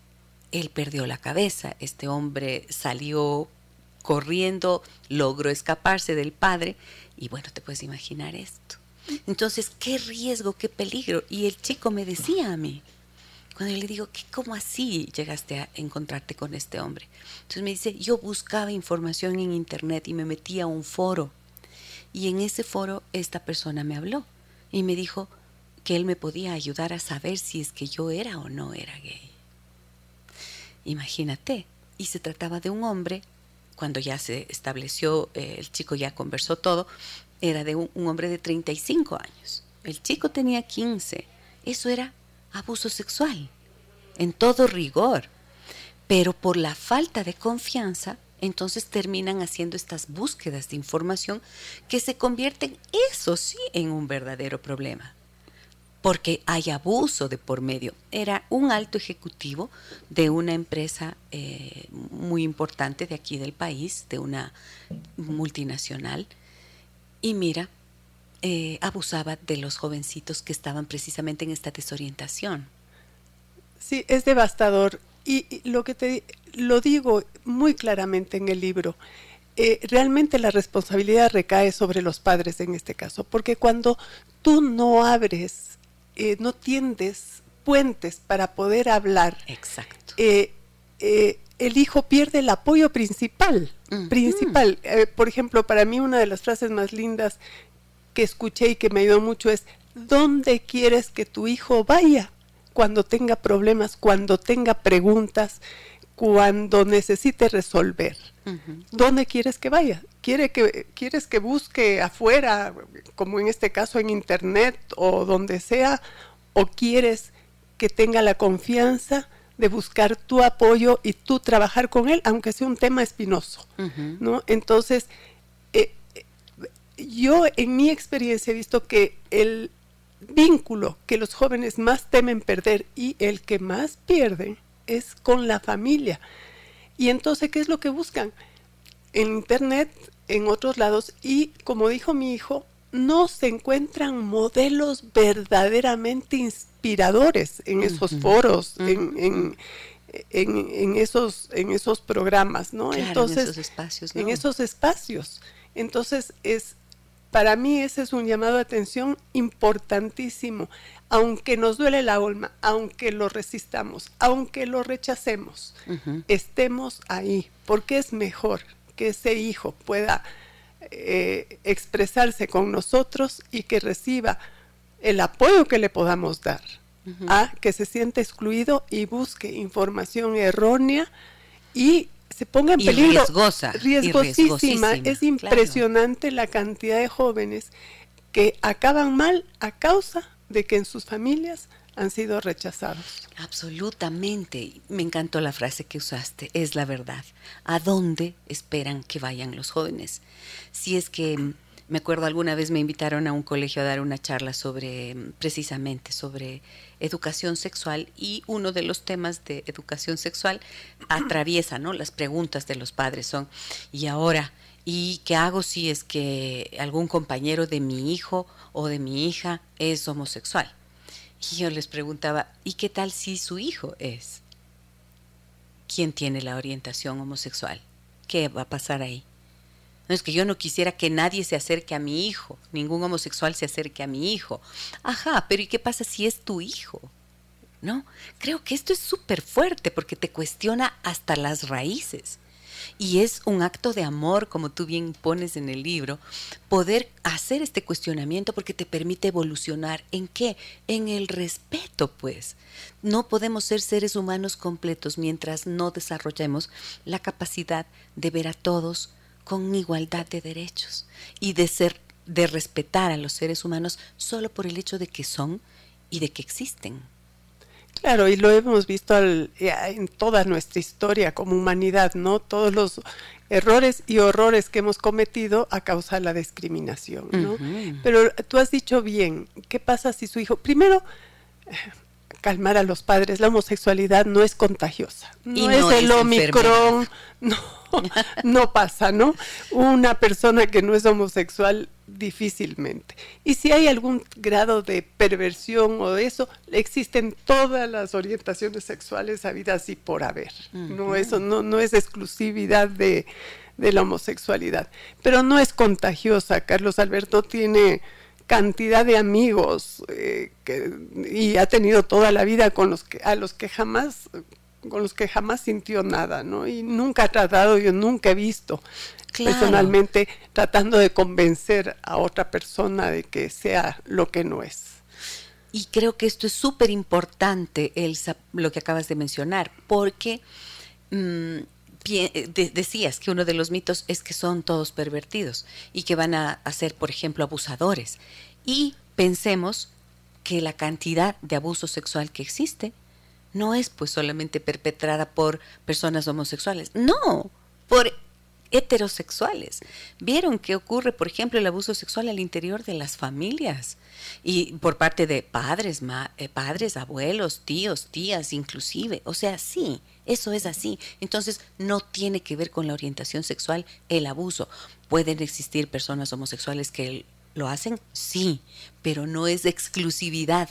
él perdió la cabeza, este hombre salió corriendo, logró escaparse del padre y bueno, te puedes imaginar esto. Entonces, qué riesgo, qué peligro. Y el chico me decía a mí, cuando yo le digo, ¿qué, ¿cómo así llegaste a encontrarte con este hombre? Entonces me dice, yo buscaba información en internet y me metí a un foro y en ese foro esta persona me habló y me dijo que él me podía ayudar a saber si es que yo era o no era gay. Imagínate, y se trataba de un hombre, cuando ya se estableció, eh, el chico ya conversó todo, era de un, hombre de 35 años. El chico tenía 15. Eso era abuso sexual, en todo rigor. Pero por la falta de confianza, entonces terminan haciendo estas búsquedas de información que se convierten, eso sí, en un verdadero problema. Porque hay abuso de por medio. Era un alto ejecutivo de una empresa eh, muy importante de aquí del país, de una multinacional, y mira, eh, abusaba de los jovencitos que estaban precisamente en esta desorientación. Sí, es devastador. Y, lo que te lo digo muy claramente en el libro. Eh, realmente la responsabilidad recae sobre los padres en este caso, porque cuando tú no abres, eh, no tiendes puentes para poder hablar, Exacto. Eh, el hijo pierde el apoyo principal. Principal. por ejemplo, para mí una de las frases más lindas que escuché y que me ayudó mucho es, ¿dónde quieres que tu hijo vaya cuando tenga problemas, cuando tenga preguntas? Cuando necesite resolver. ¿Dónde quieres que vaya? ¿Quiere que, ¿Quieres que busque afuera, como en este caso en internet o donde sea? ¿O quieres que tenga la confianza de buscar tu apoyo y tú trabajar con él, aunque sea un tema espinoso? ¿no? Entonces, eh, yo en mi experiencia he visto que el vínculo que los jóvenes más temen perder y el que más pierden es con la familia. Y entonces, ¿qué es lo que buscan? En Internet, en otros lados, y como dijo mi hijo, no se encuentran modelos verdaderamente inspiradores en esos foros, en, esos, en esos programas, ¿no? Entonces, en esos espacios. En esos espacios. Entonces, es, para mí ese es un llamado de atención importantísimo. Aunque nos duele la alma, aunque lo resistamos, aunque lo rechacemos, estemos ahí, porque es mejor que ese hijo pueda eh, expresarse con nosotros y que reciba el apoyo que le podamos dar, a que se siente excluido y busque información errónea y se ponga en peligro. Riesgosa, riesgosísima. Es impresionante la cantidad de jóvenes que acaban mal a causa de que en sus familias han sido rechazados. Absolutamente. Me encantó la frase que usaste, es la verdad. ¿A dónde esperan que vayan los jóvenes? Si es que me acuerdo alguna vez me invitaron a un colegio a dar una charla sobre precisamente sobre educación sexual y uno de los temas de educación sexual atraviesa, ¿no? Las preguntas de los padres son ¿y ahora ¿Y qué hago si es que algún compañero de mi hijo o de mi hija es homosexual? Y yo les preguntaba, ¿y qué tal si su hijo es? ¿Quién tiene la orientación homosexual? ¿Qué va a pasar ahí? No es que yo no quisiera que nadie se acerque a mi hijo, ningún homosexual se acerque a mi hijo. Ajá, pero ¿y qué pasa si es tu hijo? ¿No? Creo que esto es súper fuerte porque te cuestiona hasta las raíces. Y es un acto de amor, como tú bien pones en el libro, poder hacer este cuestionamiento porque te permite evolucionar. ¿En qué? En el respeto, pues. No podemos ser seres humanos completos mientras no desarrollemos la capacidad de ver a todos con igualdad de derechos y de ser de respetar a los seres humanos solo por el hecho de que son y de que existen. Claro, y lo hemos visto eh, en toda nuestra historia como humanidad, ¿no? Todos los errores y horrores que hemos cometido a causa de la discriminación, ¿no? Pero tú has dicho bien, ¿qué pasa si su hijo, primero, calmar a los padres, la homosexualidad no es contagiosa, no, es el Omicron, no, no pasa, ¿no? Una persona que no es homosexual difícilmente. Y si hay algún grado de perversión o de eso, existen todas las orientaciones sexuales habidas y por haber. No, eso no, no es exclusividad de, la homosexualidad. Pero no es contagiosa. Carlos Alberto tiene cantidad de amigos eh, y ha tenido toda la vida con los que, a los que jamás con los que jamás sintió nada, ¿no? Y nunca ha tratado, yo nunca he visto personalmente tratando de convencer a otra persona de que sea lo que no es. Y creo que esto es súper importante, Elsa, lo que acabas de mencionar, porque mm, decías que uno de los mitos es que son todos pervertidos y que van a, a ser, por ejemplo, abusadores. Y pensemos que la cantidad de abuso sexual que existe no es pues solamente perpetrada por personas homosexuales, no, por heterosexuales. Vieron que ocurre, por ejemplo, el abuso sexual al interior de las familias y por parte de padres, eh, padres, abuelos, tíos, tías, inclusive. O sea, sí, eso es así. Entonces, no tiene que ver con la orientación sexual el abuso. Pueden existir personas homosexuales que lo hacen, sí, pero no es exclusividad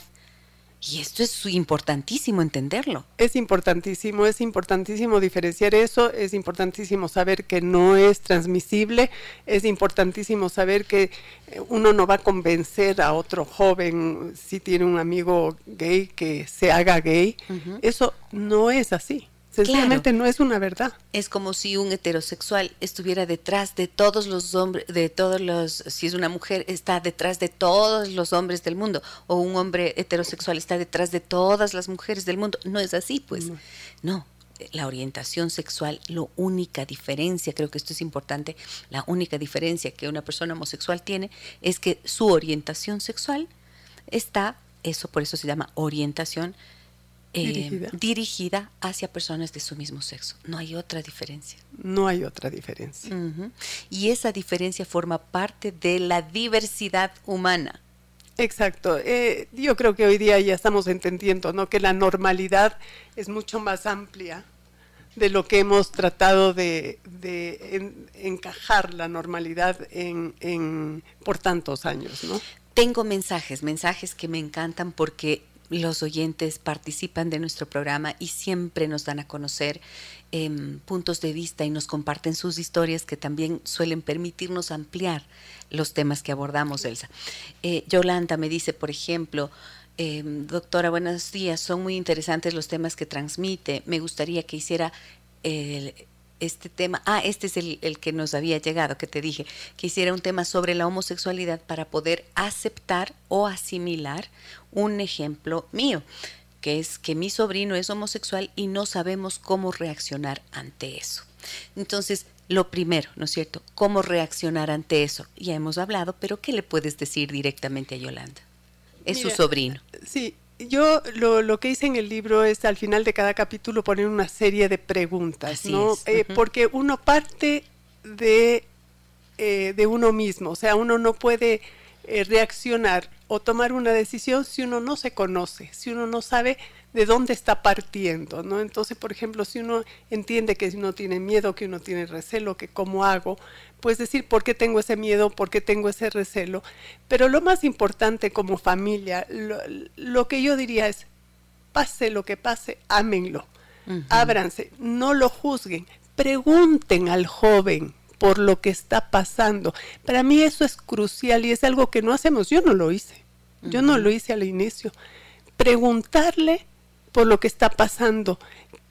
y esto es importantísimo entenderlo. Es importantísimo, es importantísimo diferenciar eso, es importantísimo saber que no es transmisible, es importantísimo saber que eh, uno no va a convencer a otro joven si tiene un amigo gay que se haga gay. Eso no es así. Sencillamente no es una verdad. Es como si un heterosexual estuviera detrás de todos los hombres, de todos los, si es una mujer, está detrás de todos los hombres del mundo, o un hombre heterosexual está detrás de todas las mujeres del mundo. No es así, pues. No. La orientación sexual, la única diferencia, creo que esto es importante, la única diferencia que una persona homosexual tiene es que su orientación sexual está, eso por eso se llama orientación eh, dirigida. hacia personas de su mismo sexo. No hay otra diferencia. No hay otra diferencia. Y esa diferencia forma parte de la diversidad humana. Exacto. Eh, yo creo que hoy día ya estamos entendiendo ¿no? que la normalidad es mucho más amplia de lo que hemos tratado de, encajar la normalidad en, en, por tantos años. ¿no? Tengo mensajes, mensajes que me encantan porque los oyentes participan de nuestro programa y siempre nos dan a conocer em, puntos de vista y nos comparten sus historias que también suelen permitirnos ampliar los temas que abordamos, Elsa. Eh, Yolanda me dice, por ejemplo, em, doctora, buenos días, son muy interesantes los temas que transmite. Me gustaría que hiciera el este tema, ah, este es el, el, que nos había llegado, que te dije, que hiciera un tema sobre la homosexualidad para poder aceptar o asimilar un ejemplo mío, que es que mi sobrino es homosexual y no sabemos cómo reaccionar ante eso. Entonces, lo primero, ¿no es cierto? ¿Cómo reaccionar ante eso? Ya hemos hablado, pero ¿qué le puedes decir directamente a Yolanda? Es su sobrino. Sí, yo lo, que hice en el libro es al final de cada capítulo poner una serie de preguntas, ¿no? Eh, porque uno parte de, eh, de uno mismo, o sea, uno no puede eh, reaccionar o tomar una decisión si uno no se conoce, si uno no sabe de dónde está partiendo, ¿no? Entonces, por ejemplo, si uno entiende que uno tiene miedo, que uno tiene recelo, que cómo hago, pues decir por qué tengo ese miedo, por qué tengo ese recelo. Pero lo más importante como familia, lo, que yo diría es, pase lo que pase, ámenlo, ábranse, no lo juzguen, pregunten al joven, por lo que está pasando. Para mí eso es crucial y es algo que no hacemos. Yo no lo hice. Yo no lo hice al inicio. Preguntarle por lo que está pasando,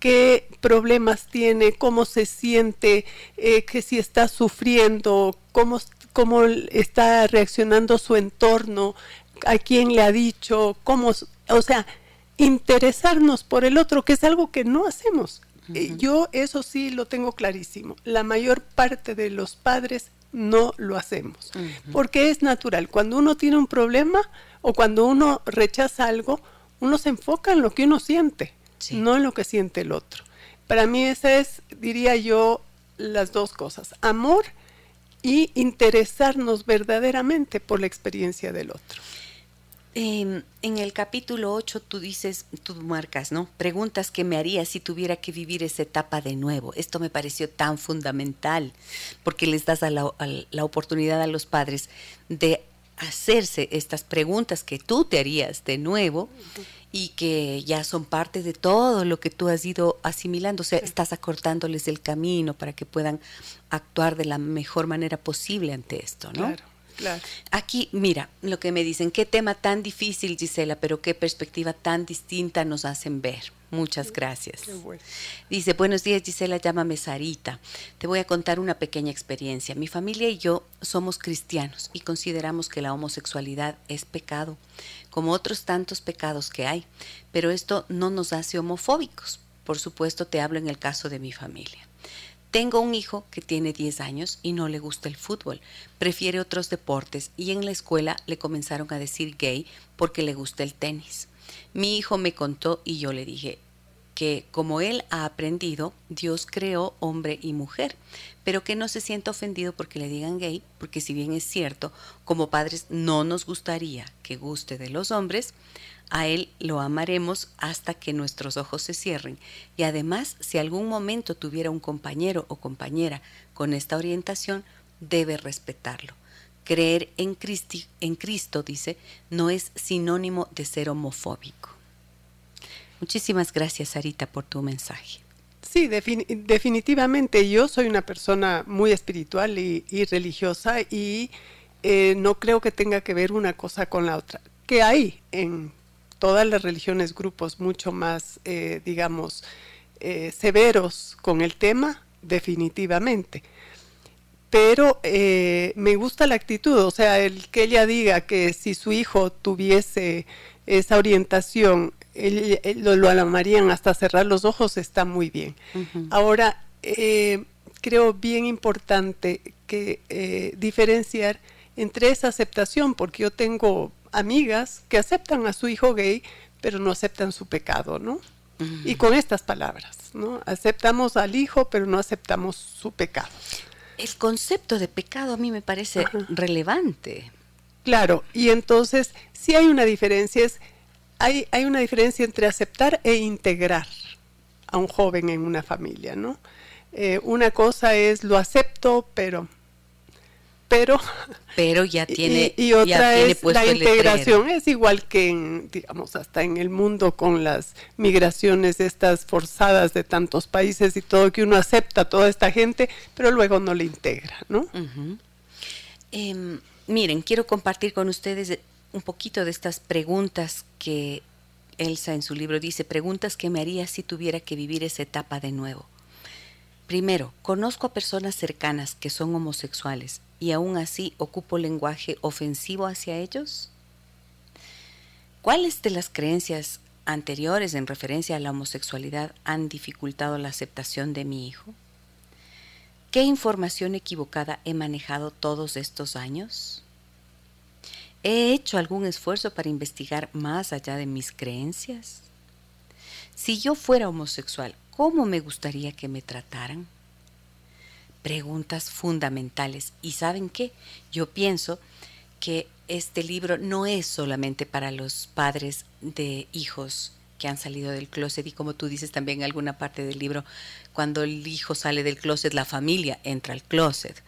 qué problemas tiene, cómo se siente, eh, que si está sufriendo, cómo, cómo está reaccionando su entorno, a quién le ha dicho, cómo, o sea, interesarnos por el otro, que es algo que no hacemos. Eh, yo eso sí lo tengo clarísimo. La mayor parte de los padres no lo hacemos, porque es natural. Cuando uno tiene un problema o cuando uno rechaza algo, uno se enfoca en lo que uno siente, no en lo que siente el otro. Para mí esa es, diría yo, las dos cosas, amor y interesarnos verdaderamente por la experiencia del otro. Em, en el capítulo 8 tú dices, tú marcas, ¿no? Preguntas que me haría si tuviera que vivir esa etapa de nuevo. Esto me pareció tan fundamental porque les das la, la oportunidad a los padres de hacerse estas preguntas que tú te harías de nuevo y que ya son parte de todo lo que tú has ido asimilando. O sea, estás acortándoles el camino para que puedan actuar de la mejor manera posible ante esto, ¿no? Claro. Aquí, mira, lo que me dicen, qué tema tan difícil, Gisela, pero qué perspectiva tan distinta nos hacen ver. Muchas gracias. Dice, buenos días Gisela, llámame Sarita. Te voy a contar una pequeña experiencia. Mi familia y yo somos cristianos y consideramos que la homosexualidad es pecado, como otros tantos pecados que hay, pero esto no nos hace homofóbicos. Por supuesto, te hablo en el caso de mi familia. Tengo un hijo que tiene 10 años y no le gusta el fútbol, prefiere otros deportes y en la escuela le comenzaron a decir gay porque le gusta el tenis. Mi hijo me contó y yo le dije que como él ha aprendido, Dios creó hombre y mujer, pero que no se sienta ofendido porque le digan gay, porque si bien es cierto, como padres no nos gustaría que guste de los hombres, a Él lo amaremos hasta que nuestros ojos se cierren. Y además, si algún momento tuviera un compañero o compañera con esta orientación, debe respetarlo. Creer en, en Cristo, dice, no es sinónimo de ser homofóbico. Muchísimas gracias, Sarita, por tu mensaje. Sí, definitivamente yo soy una persona muy espiritual y, religiosa y eh, no creo que tenga que ver una cosa con la otra. Que hay en todas las religiones grupos mucho más, eh, digamos, eh, severos con el tema, definitivamente. Pero eh, me gusta la actitud, o sea, el que ella diga que si su hijo tuviese esa orientación, lo, lo amarían hasta cerrar los ojos, está muy bien. Ahora, creo bien importante que diferenciar entre esa aceptación, porque yo tengo amigas que aceptan a su hijo gay, pero no aceptan su pecado, ¿no? Y con estas palabras, ¿no? Aceptamos al hijo, pero no aceptamos su pecado. El concepto de pecado a mí me parece relevante. Claro, y entonces sí hay una diferencia, es, hay, hay una diferencia entre aceptar e integrar a un joven en una familia, ¿no? Eh, una cosa es lo acepto, pero pero pero ya tiene y, otra es la integración es igual que en, digamos hasta en el mundo con las migraciones estas forzadas de tantos países y todo que uno acepta a toda esta gente pero luego no le integra no em, miren quiero compartir con ustedes un poquito de estas preguntas que Elsa en su libro dice preguntas que me haría si tuviera que vivir esa etapa de nuevo. Primero, conozco a personas cercanas que son homosexuales y aún así ocupo lenguaje ofensivo hacia ellos? ¿Cuáles de las creencias anteriores en referencia a la homosexualidad han dificultado la aceptación de mi hijo? ¿Qué información equivocada he manejado todos estos años? ¿He hecho algún esfuerzo para investigar más allá de mis creencias? Si yo fuera homosexual, ¿cómo me gustaría que me trataran? Preguntas fundamentales. ¿Y saben qué? Yo pienso que este libro no es solamente para los padres de hijos que han salido del closet y como tú dices también en alguna parte del libro, cuando el hijo sale del closet, la familia entra al closet.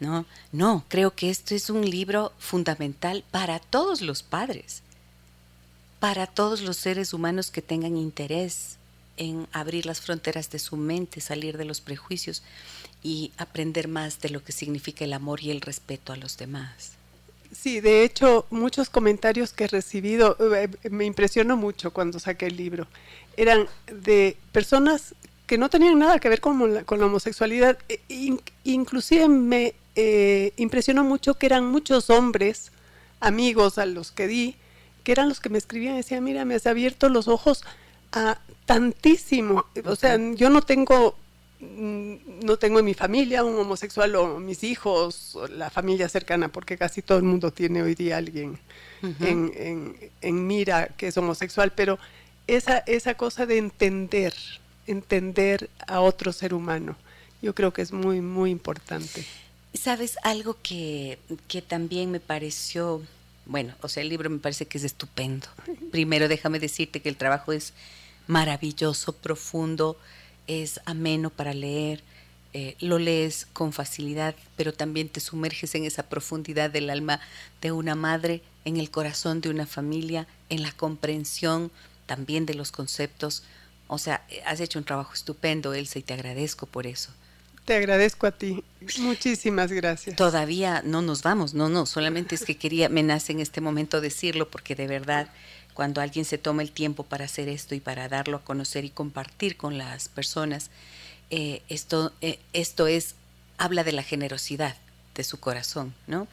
No, no, creo que esto es un libro fundamental para todos los padres, para todos los seres humanos que tengan interés en abrir las fronteras de su mente, salir de los prejuicios y aprender más de lo que significa el amor y el respeto a los demás. Sí, de hecho, muchos comentarios que he recibido, eh, me impresionó mucho cuando saqué el libro, eran de personas que no tenían nada que ver con la, con la homosexualidad. E, inclusive me eh, impresionó mucho que eran muchos hombres, amigos a los que di, que eran los que me escribían y decían, mira, me has abierto los ojos a tantísimo. O sea, yo no tengo no tengo en mi familia un homosexual o mis hijos, o la familia cercana, porque casi todo el mundo tiene hoy día alguien en, mira que es homosexual, pero esa, esa cosa de entender, entender a otro ser humano, yo creo que es muy, muy importante. ¿Sabes algo que, que también me pareció, bueno, o sea, el libro me parece que es estupendo. Primero déjame decirte que el trabajo es maravilloso, profundo, es ameno para leer, eh, lo lees con facilidad, pero también te sumerges en esa profundidad del alma de una madre, en el corazón de una familia, en la comprensión también de los conceptos. O sea, has hecho un trabajo estupendo, Elsa, y te agradezco por eso. Te agradezco a ti. Muchísimas gracias. Todavía no nos vamos, no, no, solamente es que quería, me nace en este momento decirlo porque de verdad cuando alguien se toma el tiempo para hacer esto y para darlo a conocer y compartir con las personas, eh, esto, eh, esto es, habla de la generosidad de su corazón, ¿no?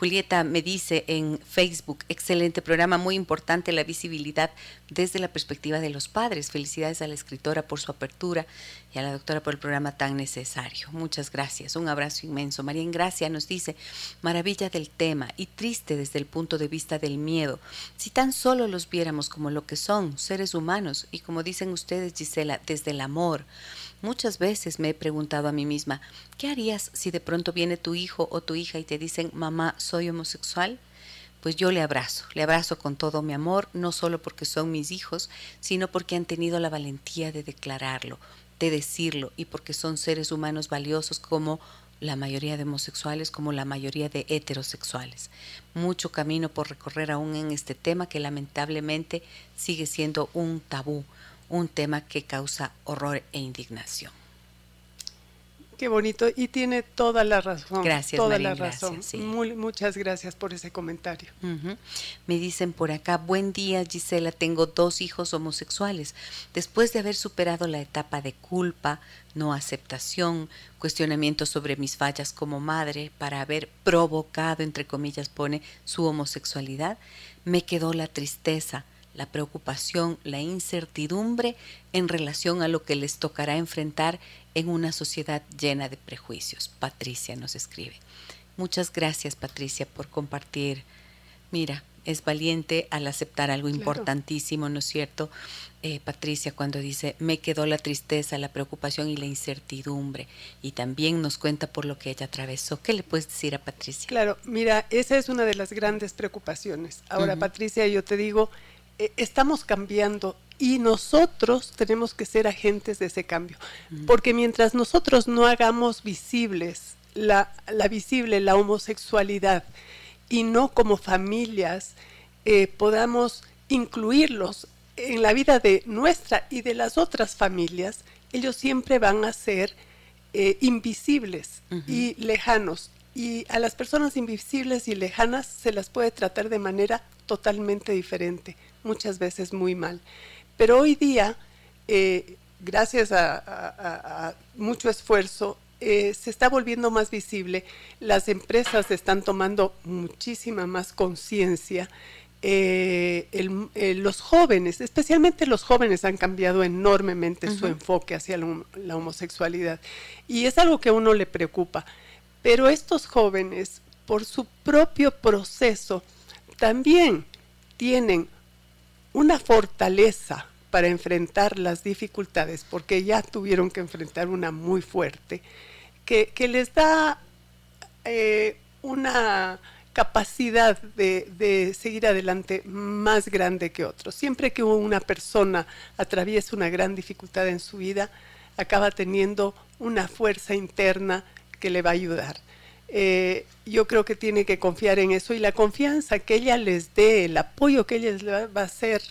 Julieta me dice en Facebook, excelente programa, muy importante la visibilidad desde la perspectiva de los padres. Felicidades a la escritora por su apertura y a la doctora por el programa tan necesario. Muchas gracias, un abrazo inmenso. María Ingracia nos dice, maravilla del tema y triste desde el punto de vista del miedo. Si tan solo los viéramos como lo que son, seres humanos, y como dicen ustedes, Gisela, desde el amor, Muchas veces me he preguntado a mí misma, ¿qué harías si de pronto viene tu hijo o tu hija y te dicen, mamá, soy homosexual? Pues yo le abrazo, le abrazo con todo mi amor, no solo porque son mis hijos, sino porque han tenido la valentía de declararlo, de decirlo y porque son seres humanos valiosos como la mayoría de homosexuales como la mayoría de heterosexuales. Mucho camino por recorrer aún en este tema que lamentablemente sigue siendo un tabú un tema que causa horror e indignación. Qué bonito y tiene toda la razón. Gracias, toda la razón. muchas gracias por ese comentario. Me dicen por acá, buen día Gisela, tengo dos hijos homosexuales. Después de haber superado la etapa de culpa, no aceptación, cuestionamiento sobre mis fallas como madre, para haber provocado, entre comillas, pone su homosexualidad, me quedó la tristeza, la preocupación, la incertidumbre en relación a lo que les tocará enfrentar en una sociedad llena de prejuicios. Patricia nos escribe. Muchas gracias Patricia por compartir. Mira, es valiente al aceptar algo importantísimo, ¿no es cierto? Eh, Patricia cuando dice, me quedó la tristeza, la preocupación y la incertidumbre. Y también nos cuenta por lo que ella atravesó. ¿Qué le puedes decir a Patricia? Claro, mira, esa es una de las grandes preocupaciones. Ahora, Patricia, yo te digo, eh, estamos cambiando y nosotros tenemos que ser agentes de ese cambio. Porque mientras nosotros no hagamos visibles la, visible la homosexualidad y no como familias eh, podamos incluirlos en la vida de nuestra y de las otras familias, ellos siempre van a ser eh, invisibles y lejanos. Y a las personas invisibles y lejanas se las puede tratar de manera totalmente diferente muchas veces muy mal. Pero hoy día, eh, gracias a, mucho esfuerzo, eh, se está volviendo más visible, las empresas están tomando muchísima más conciencia, eh, los jóvenes, especialmente los jóvenes, han cambiado enormemente su enfoque hacia la, homosexualidad. Y es algo que a uno le preocupa. Pero estos jóvenes, por su propio proceso, también tienen una fortaleza para enfrentar las dificultades, porque ya tuvieron que enfrentar una muy fuerte, que, les da eh, una capacidad de, seguir adelante más grande que otros. Siempre que una persona atraviesa una gran dificultad en su vida, acaba teniendo una fuerza interna que le va a ayudar. Eh, yo creo que tiene que confiar en eso y la confianza que ella les dé, el apoyo que ella les va, a ser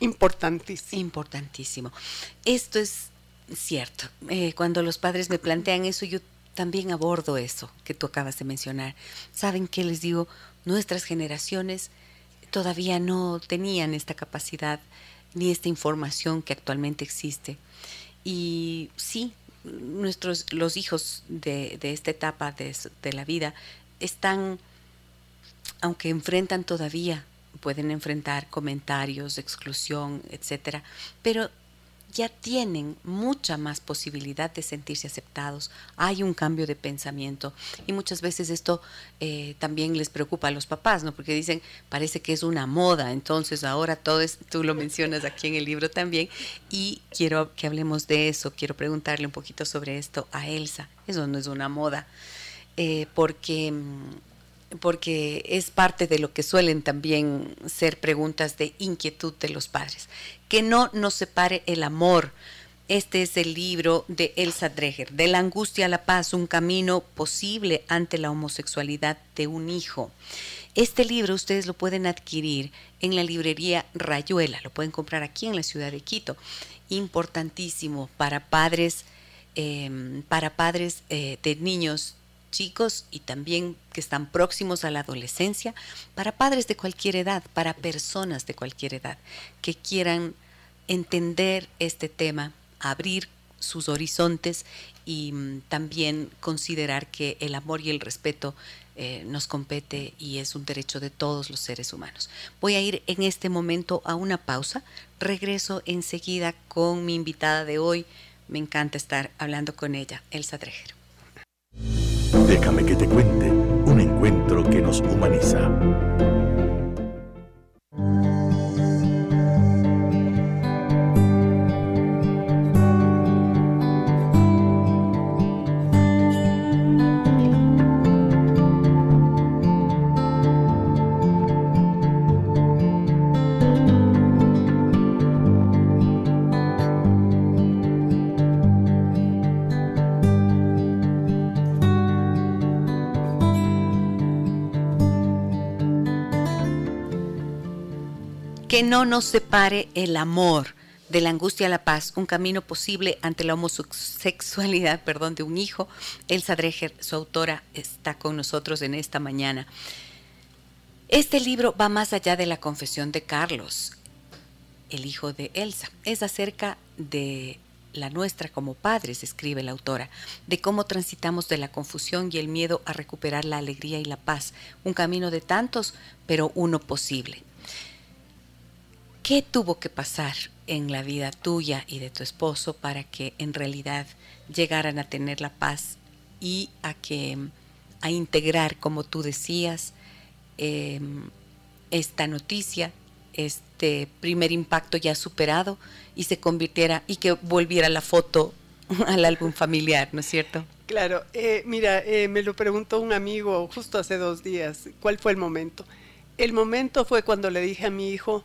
importantísimo. Importantísimo. Esto es cierto. Eh, cuando los padres me plantean eso, yo también abordo eso que tú acabas de mencionar. ¿Saben qué les digo? Nuestras generaciones todavía no tenían esta capacidad ni esta información que actualmente existe. Y sí, nuestros, los hijos de, esta etapa de, de la vida están, aunque enfrentan todavía pueden enfrentar comentarios de exclusión, etcétera, pero ya tienen mucha más posibilidad de sentirse aceptados. Hay un cambio de pensamiento y muchas veces esto eh, también les preocupa a los papás, ¿no? Porque dicen, parece que es una moda, entonces ahora todo es, tú lo mencionas aquí en el libro también y quiero que hablemos de eso, quiero preguntarle un poquito sobre esto a Elsa. Eso no es una moda, eh, porque mm, porque es parte de lo que suelen también ser preguntas de inquietud de los padres. Que no nos separe el amor. Este es el libro de Elsa Dreger, De la angustia a la paz, un camino posible ante la homosexualidad de un hijo. Este libro ustedes lo pueden adquirir en la librería Rayuela, lo pueden comprar aquí en la ciudad de Quito. Importantísimo para padres, eh, para padres eh, de niños chicos y también que están próximos a la adolescencia, para padres de cualquier edad, para personas de cualquier edad que quieran entender este tema, abrir sus horizontes y mm, también considerar que el amor y el respeto eh, nos compete y es un derecho de todos los seres humanos. Voy a ir en este momento a una pausa. Regreso enseguida con mi invitada de hoy. Me encanta estar hablando con ella, Elsa Dreger. Déjame que te cuente un encuentro que nos humaniza. Que no nos separe el amor de la angustia a la paz, un camino posible ante la homosexualidad, perdón, de un hijo. Elsa Dreger, su autora, está con nosotros en esta mañana. Este libro va más allá de la confesión de Carlos, el hijo de Elsa. Es acerca de la nuestra como padres, escribe la autora, de cómo transitamos de la confusión y el miedo a recuperar la alegría y la paz, un camino de tantos, pero uno posible. ¿Qué tuvo que pasar en la vida tuya y de tu esposo para que en realidad llegaran a tener la paz y a que a integrar, como tú decías, em, esta noticia, este primer impacto ya superado y se convirtiera y que volviera la foto al álbum familiar, ¿no es cierto? Claro, eh, mira, eh, me lo preguntó un amigo justo hace dos días, ¿cuál fue el momento? El momento fue cuando le dije a mi hijo,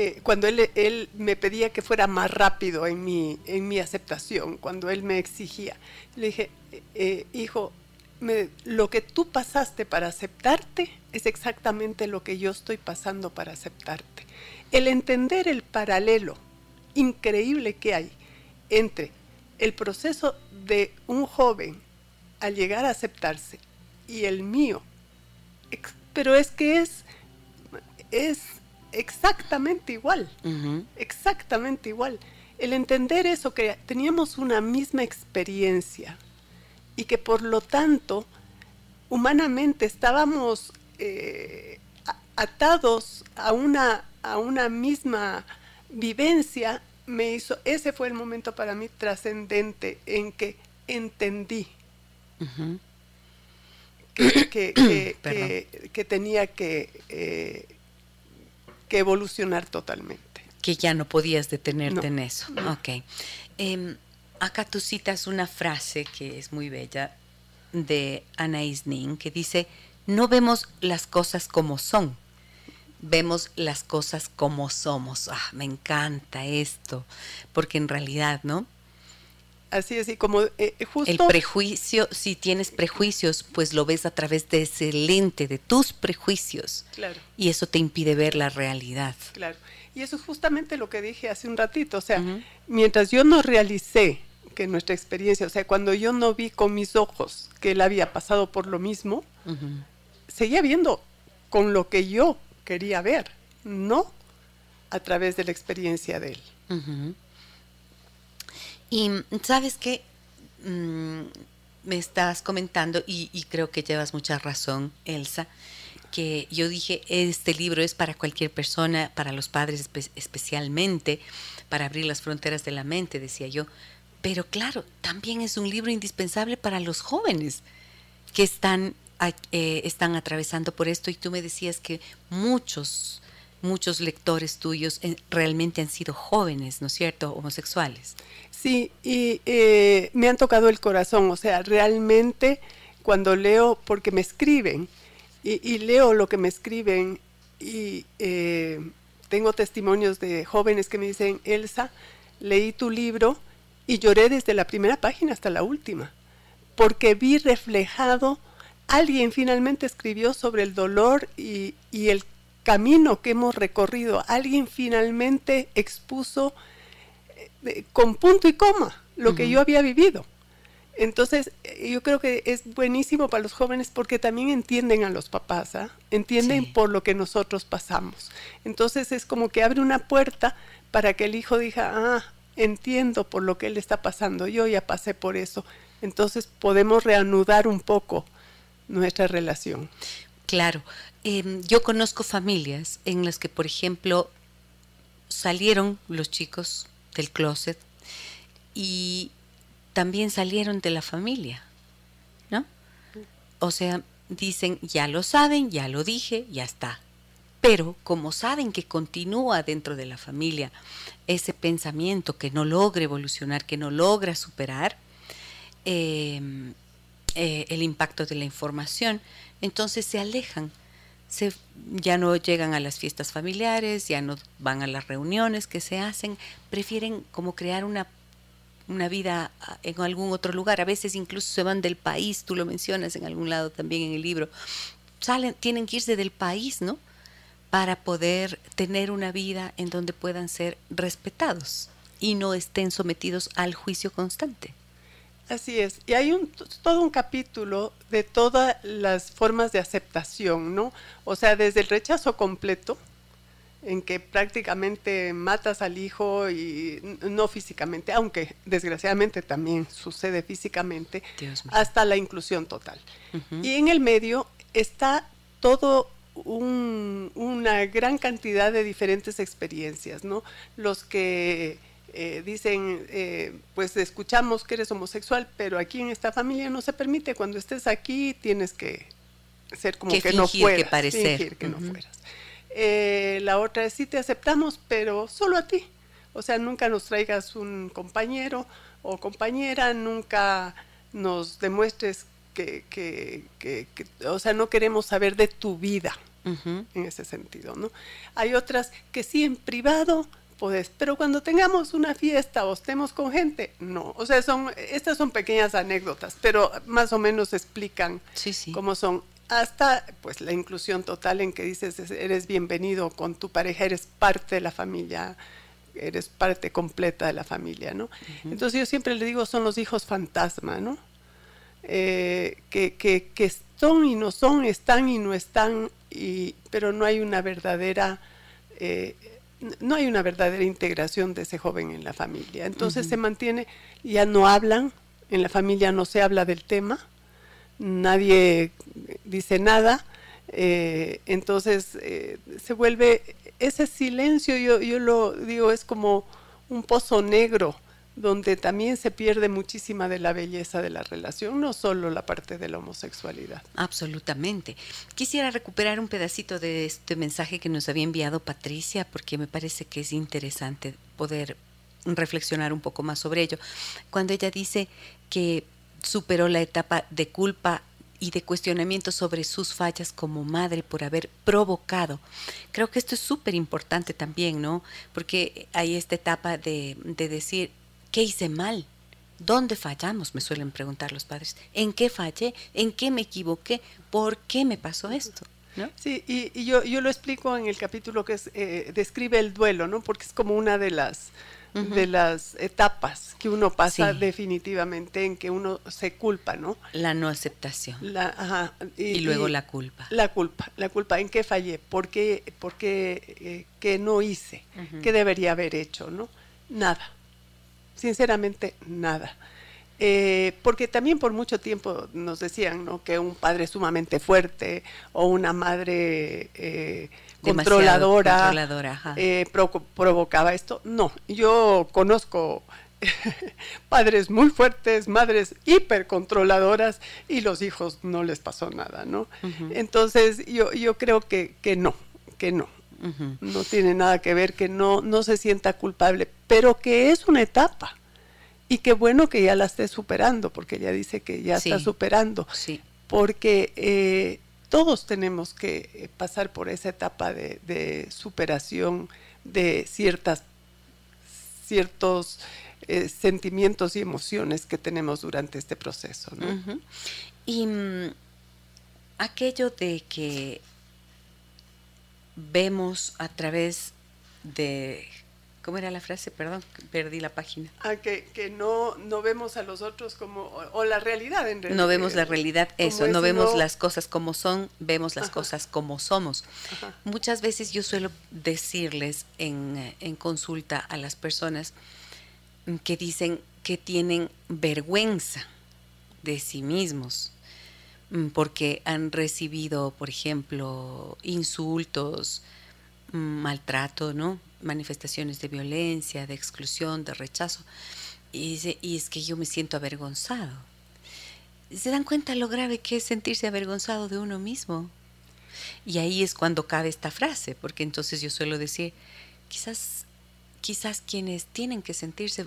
eh, cuando él, él, me pedía que fuera más rápido en mi, en mi aceptación, cuando él me exigía, le dije, eh, eh, hijo, lo que tú pasaste para aceptarte es exactamente lo que yo estoy pasando para aceptarte. El entender el paralelo increíble que hay entre el proceso de un joven al llegar a aceptarse y el mío, pero es que es, es exactamente igual, exactamente igual. El entender eso, que teníamos una misma experiencia y que por lo tanto, humanamente estábamos eh, atados a una, a una misma vivencia, me hizo, ese fue el momento para mí trascendente en que entendí que, que, tenía que, eh, que evolucionar totalmente. Que ya no podías detenerte en eso. Ok. Em, acá tú citas una frase que es muy bella de Anaïs Nin que dice, no vemos las cosas como son, vemos las cosas como somos. Ah, me encanta esto, porque en realidad, ¿no? Así es, y como eh, justo... El prejuicio, si tienes prejuicios, pues lo ves a través de ese lente, de tus prejuicios. Claro. Y eso te impide ver la realidad. Claro. Y eso es justamente lo que dije hace un ratito. O sea, mientras yo no realicé que nuestra experiencia, o sea, cuando yo no vi con mis ojos que él había pasado por lo mismo, seguía viendo con lo que yo quería ver, no a través de la experiencia de él. Y sabes que mm, me estás comentando, y, creo que llevas mucha razón, Elsa, que yo dije, este libro es para cualquier persona, para los padres especialmente, para abrir las fronteras de la mente, decía yo. Pero claro, también es un libro indispensable para los jóvenes que están eh, están atravesando por esto y tú me decías que muchos, muchos lectores tuyos eh, realmente han sido jóvenes, ¿no es cierto?, homosexuales. Sí, y eh, me han tocado el corazón, o sea, realmente cuando leo, porque me escriben, y, leo lo que me escriben, y tengo testimonios de jóvenes que me dicen, Elsa, leí tu libro y lloré desde la primera página hasta la última, porque vi reflejado alguien finalmente escribió sobre el dolor y, el camino que hemos recorrido. Alguien finalmente expuso eh, con punto y coma lo que yo había vivido. Entonces, eh, yo creo que es buenísimo para los jóvenes porque también entienden a los papás, ¿ah? entienden por lo que nosotros pasamos. Entonces, es como que abre una puerta para que el hijo diga, ah, entiendo por lo que él está pasando, yo ya pasé por eso. Entonces, podemos reanudar un poco nuestra relación. Claro, em, yo conozco familias en las que, por ejemplo, salieron los chicos del closet y también salieron de la familia, ¿no? O sea, dicen, ya lo saben, ya lo dije, ya está. Pero como saben que continúa dentro de la familia ese pensamiento que no logra evolucionar, que no logra superar, eh, eh, el impacto de la información, entonces se alejan, se, ya no llegan a las fiestas familiares, ya no van a las reuniones que se hacen, prefieren como crear una, una vida ah, en algún otro lugar, a veces incluso se van del país, tú lo mencionas en algún lado también en el libro, salen, tienen que irse del país, ¿no? Para poder tener una vida en donde puedan ser respetados y no estén sometidos al juicio constante. Así es, y hay un, todo un capítulo de todas las formas de aceptación, ¿no? O sea, desde el rechazo completo, en que prácticamente matas al hijo y no físicamente, aunque desgraciadamente también sucede físicamente, hasta la inclusión total. Y en el medio está todo una gran cantidad de diferentes experiencias, ¿no? Los que eh, dicen, eh, pues escuchamos que eres homosexual, pero aquí en esta familia no se permite. Cuando estés aquí tienes que ser como que, no fueras. Que parecer. que no fueras. Eh, la otra es, sí te aceptamos, pero solo a ti. O sea, nunca nos traigas un compañero o compañera, nunca nos demuestres que, que, que, o sea, no queremos saber de tu vida en ese sentido, ¿no? Hay otras que sí en privado pero cuando tengamos una fiesta o estemos con gente, no. O sea, son, estas son pequeñas anécdotas, pero más o menos explican cómo son. Hasta pues la inclusión total en que dices eres bienvenido con tu pareja, eres parte de la familia, eres parte completa de la familia, ¿no? Entonces yo siempre le digo son los hijos fantasma, ¿no? Eh, que, que, que son y no son, están y no están, y, pero no hay una verdadera eh, no hay una verdadera integración de ese joven en la familia. Entonces se mantiene, ya no hablan, en la familia no se habla del tema, nadie dice nada, eh, entonces eh, se vuelve ese silencio, yo, yo lo digo, es como un pozo negro donde también se pierde muchísima de la belleza de la relación, no solo la parte de la homosexualidad. Absolutamente. Quisiera recuperar un pedacito de este mensaje que nos había enviado Patricia, porque me parece que es interesante poder reflexionar un poco más sobre ello. Cuando ella dice que superó la etapa de culpa y de cuestionamiento sobre sus fallas como madre por haber provocado. Creo que esto es súper importante también, ¿no? Porque hay esta etapa de, de decir, ¿qué hice mal? ¿Dónde fallamos? Me suelen preguntar los padres. ¿En qué fallé? ¿En qué me equivoqué? ¿Por qué me pasó esto? Sí, y, yo, yo, lo explico en el capítulo que es, eh, describe el duelo, ¿no? Porque es como una de las de las etapas que uno pasa definitivamente en que uno se culpa, ¿no? La no aceptación. La, ajá, y, luego la culpa. La culpa, la culpa. ¿En qué fallé? ¿Por qué, por qué, eh, no hice? ¿Qué debería haber hecho, no? Nada. Sinceramente, nada. Eh, porque también por mucho tiempo nos decían ¿no? que un padre sumamente fuerte o una madre eh, controladora, eh, provocaba esto. No, yo conozco padres muy fuertes, madres hipercontroladoras y los hijos no les pasó nada, ¿no? Entonces yo, yo creo que, que no, que no. No tiene nada que ver, que no, no se sienta culpable, pero que es una etapa. Y qué bueno que ya la esté superando, porque ella dice que ya está superando. Sí. Porque eh, todos tenemos que eh, pasar por esa etapa de, superación de ciertas, ciertos eh, sentimientos y emociones que tenemos durante este proceso. Y mm, aquello de que vemos a través de ¿Cómo era la frase? Perdón, perdí la página. Ah, que, que no, no vemos a los otros como, o, la realidad en realidad. No vemos la realidad, eso, no vemos las cosas como son, vemos las cosas como somos. Muchas veces yo suelo decirles en, en consulta a las personas que dicen que tienen vergüenza de sí mismos porque han recibido, por ejemplo, insultos, mm, maltrato, ¿no? manifestaciones de violencia, de exclusión, de rechazo. Y y es que yo me siento avergonzado. ¿Se dan cuenta lo grave que es sentirse avergonzado de uno mismo? Y ahí es cuando cabe esta frase, porque entonces yo suelo decir, quizás, quizás quienes tienen que sentirse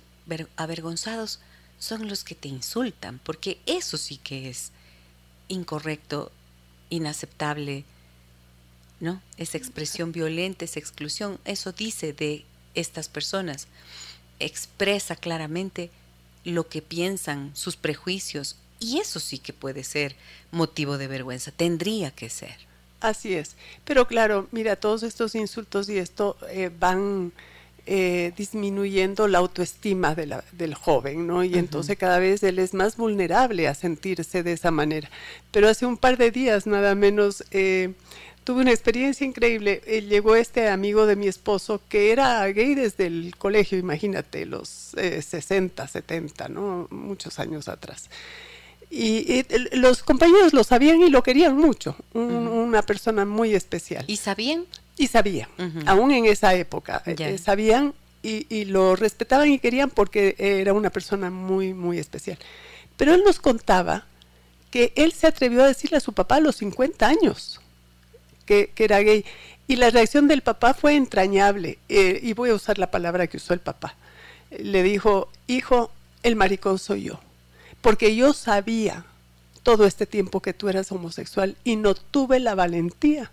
avergonzados son los que te insultan, porque eso sí que es incorrecto, inaceptable, ¿no? Esa expresión violenta, esa exclusión, eso dice de estas personas, expresa claramente lo que piensan, sus prejuicios, y eso sí que puede ser motivo de vergüenza, tendría que ser. Así es, pero claro, mira, todos estos insultos y esto eh, van eh, disminuyendo la autoestima del joven, ¿no? Y entonces cada vez él es más vulnerable a sentirse de esa manera. Pero hace un par de días, nada menos, eh, tuve una experiencia increíble. Eh, llegó este amigo de mi esposo que era gay desde el colegio, imagínate, los 60, eh, 70, ¿no? Muchos años atrás. Y, los compañeros lo sabían y lo querían mucho. Una persona muy especial. ¿Y sabían? Y sabían, aún en esa época. Eh, sabían y, y lo respetaban y querían porque era una persona muy, muy especial. Pero él nos contaba que él se atrevió a decirle a su papá a los 50 años que, era gay. Y la reacción del papá fue entrañable, eh, y voy a usar la palabra que usó el papá. Le dijo, hijo, el maricón soy yo, porque yo sabía todo este tiempo que tú eras homosexual y no tuve la valentía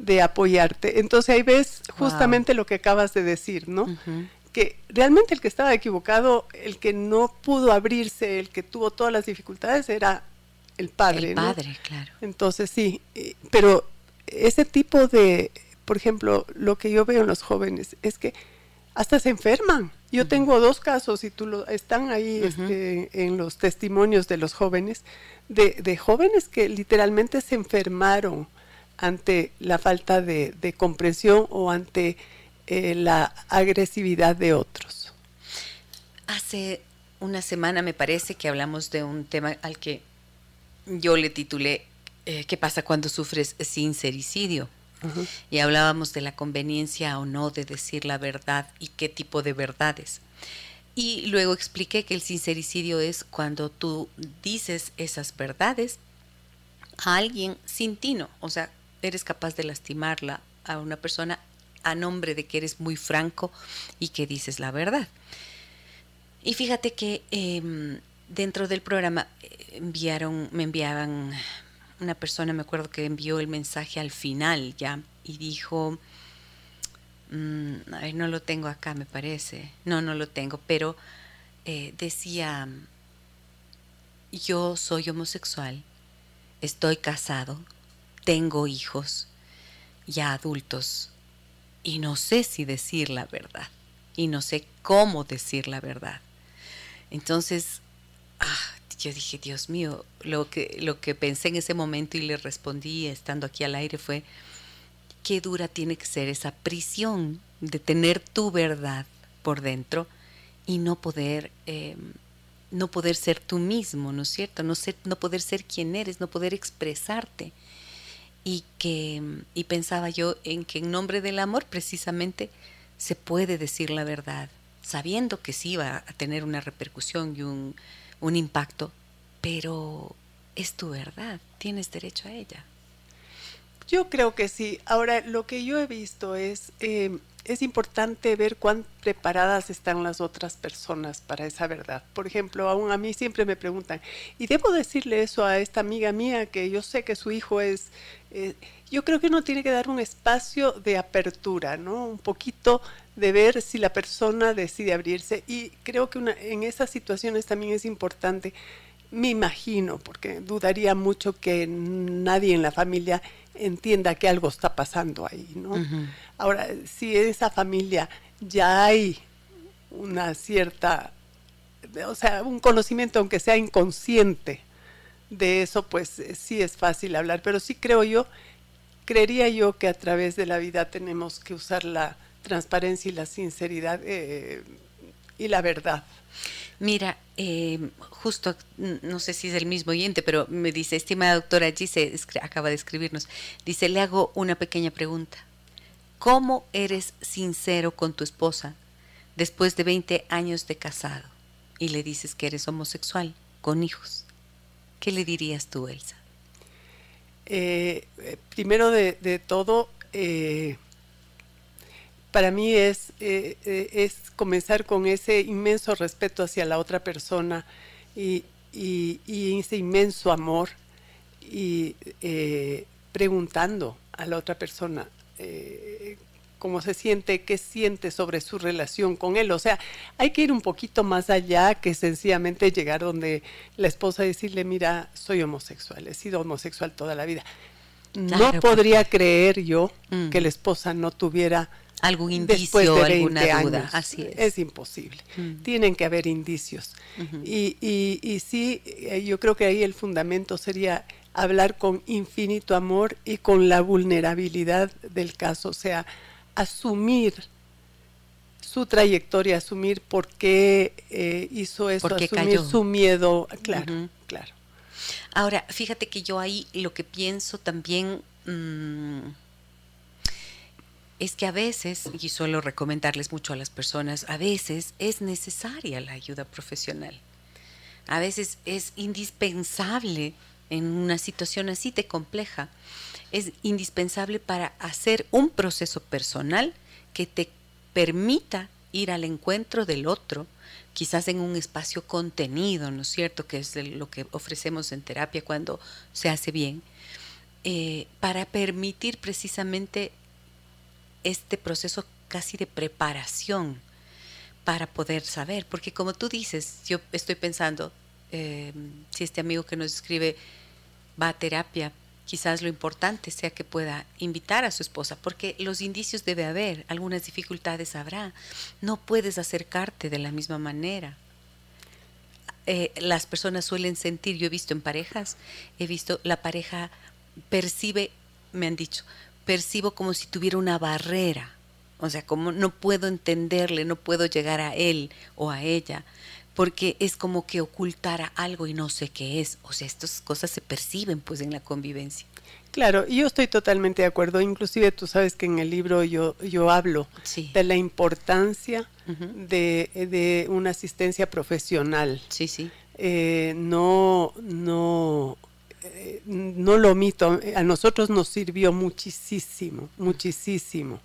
de apoyarte. Entonces ahí ves justamente lo que acabas de decir, ¿no? Que realmente el que estaba equivocado, el que no pudo abrirse, el que tuvo todas las dificultades era el padre. El padre, claro. Entonces sí, eh, pero ese tipo de, por ejemplo, lo que yo veo en los jóvenes es que hasta se enferman. Yo tengo dos casos y tú lo, están ahí este, en los testimonios de los jóvenes, de, jóvenes que literalmente se enfermaron ante la falta de, comprensión o ante eh, la agresividad de otros. Hace una semana me parece que hablamos de un tema al que yo le titulé eh, qué pasa cuando sufres sincericidio. Y hablábamos de la conveniencia o no de decir la verdad y qué tipo de verdades. Y luego expliqué que el sincericidio es cuando tú dices esas verdades a alguien sin tino, o sea, eres capaz de lastimarla a una persona a nombre de que eres muy franco y que dices la verdad. Y fíjate que em, dentro del programa eh, enviaron, me enviaban una persona, me acuerdo que envió el mensaje al final ya y dijo, mm, no lo tengo acá, me parece, no, no lo tengo, pero eh, decía, yo soy homosexual, estoy casado, tengo hijos ya adultos y no sé si decir la verdad y no sé cómo decir la verdad. Entonces, ah, yo dije, Dios mío, lo que, lo que pensé en ese momento y le respondí estando aquí al aire fue, qué dura tiene que ser esa prisión de tener tu verdad por dentro y no poder, em, no poder ser tú mismo, ¿no es cierto? No, no poder ser quien eres, no poder expresarte. Y, que, y pensaba yo en que en nombre del amor precisamente se puede decir la verdad, sabiendo que sí va a tener una repercusión y un, un impacto, pero es tu verdad, tienes derecho a ella. Yo creo que sí. Ahora, lo que yo he visto es, eh, es importante ver cuán preparadas están las otras personas para esa verdad. Por ejemplo, aún a mí siempre me preguntan, ¿y debo decirle eso a esta amiga mía que yo sé que su hijo es... Eh, yo creo que uno tiene que dar un espacio de apertura, ¿no? Un poquito de ver si la persona decide abrirse. Y creo que una, en esas situaciones también es importante, me imagino, porque dudaría mucho que nadie en la familia entienda que algo está pasando ahí, ¿no? Ahora, si en esa familia ya hay una cierta, o sea, un conocimiento, aunque sea inconsciente, de eso, pues eh, sí es fácil hablar, pero sí creo yo, creería yo que a través de la vida tenemos que usar la transparencia y la sinceridad eh, y la verdad. Mira, eh, justo, no sé si es el mismo oyente, pero me dice, estimada doctora Gise, acaba de escribirnos, dice, le hago una pequeña pregunta. ¿Cómo eres sincero con tu esposa después de 20 años de casado y le dices que eres homosexual con hijos? ¿Qué le dirías tú, Elsa? Eh, primero de, todo, eh, para mí es, eh, eh, es comenzar con ese inmenso respeto hacia la otra persona y, ese inmenso amor y eh, preguntando a la otra persona cómo se siente, qué siente sobre su relación con él. O sea, hay que ir un poquito más allá que sencillamente llegar donde la esposa decirle, mira, soy homosexual, he sido homosexual toda la vida. no podría creer yo que la esposa no tuviera algún indicio, alguna duda. Así es. Es imposible. Mm. Tienen que haber indicios. y, y, sí, eh, yo creo que ahí el fundamento sería hablar con infinito amor y con la vulnerabilidad del caso, o sea, asumir su trayectoria, asumir por qué eh, hizo eso, asumir su miedo, claro, claro. Ahora, fíjate que yo ahí lo que pienso también... Mm, es que a veces, y suelo recomendarles mucho a las personas, a veces es necesaria la ayuda profesional. A veces es indispensable en una situación así de compleja. Es indispensable para hacer un proceso personal que te permita ir al encuentro del otro, quizás en un espacio contenido, ¿no es cierto? Que es lo que ofrecemos en terapia cuando se hace bien, eh, para permitir precisamente este proceso casi de preparación para poder saber, porque como tú dices, yo estoy pensando, eh, si este amigo que nos escribe va a terapia, quizás lo importante sea que pueda invitar a su esposa, porque los indicios debe haber, algunas dificultades habrá, no puedes acercarte de la misma manera. Eh, las personas suelen sentir, yo he visto en parejas, he visto la pareja percibe, me han dicho, percibo como si tuviera una barrera. O sea, como no puedo entenderle, no puedo llegar a él o a ella, porque es como que ocultara algo y no sé qué es. O sea, estas cosas se perciben pues en la convivencia. Claro, y yo estoy totalmente de acuerdo. Inclusive tú sabes que en el libro yo, yo hablo de la importancia de, una asistencia profesional. Sí, sí. Eh, no, no, no lo omito. A nosotros nos sirvió muchísimo, muchísimo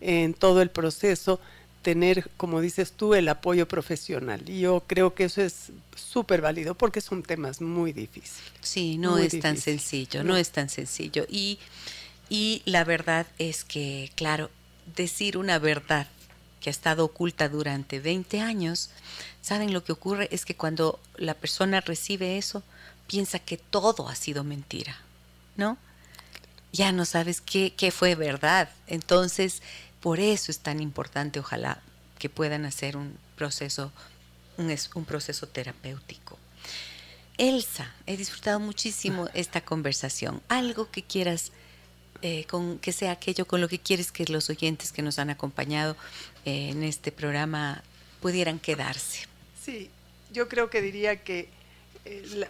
en todo el proceso tener, como dices tú, el apoyo profesional. Y yo creo que eso es súper válido porque son temas muy difíciles. Sí, no es tan sencillo, no. es tan sencillo. Y, y la verdad es que, claro, decir una verdad que ha estado oculta durante 20 años, ¿saben lo que ocurre? Es que cuando la persona recibe eso, piensa que todo ha sido mentira, ¿no? Ya no sabes qué, qué fue verdad. Entonces, por eso es tan importante, ojalá, que puedan hacer un proceso, un, un proceso terapéutico. Elsa, he disfrutado muchísimo esta conversación. Algo que quieras, eh, con, que sea aquello con lo que quieres que los oyentes que nos han acompañado eh, en este programa pudieran quedarse. Sí, yo creo que diría que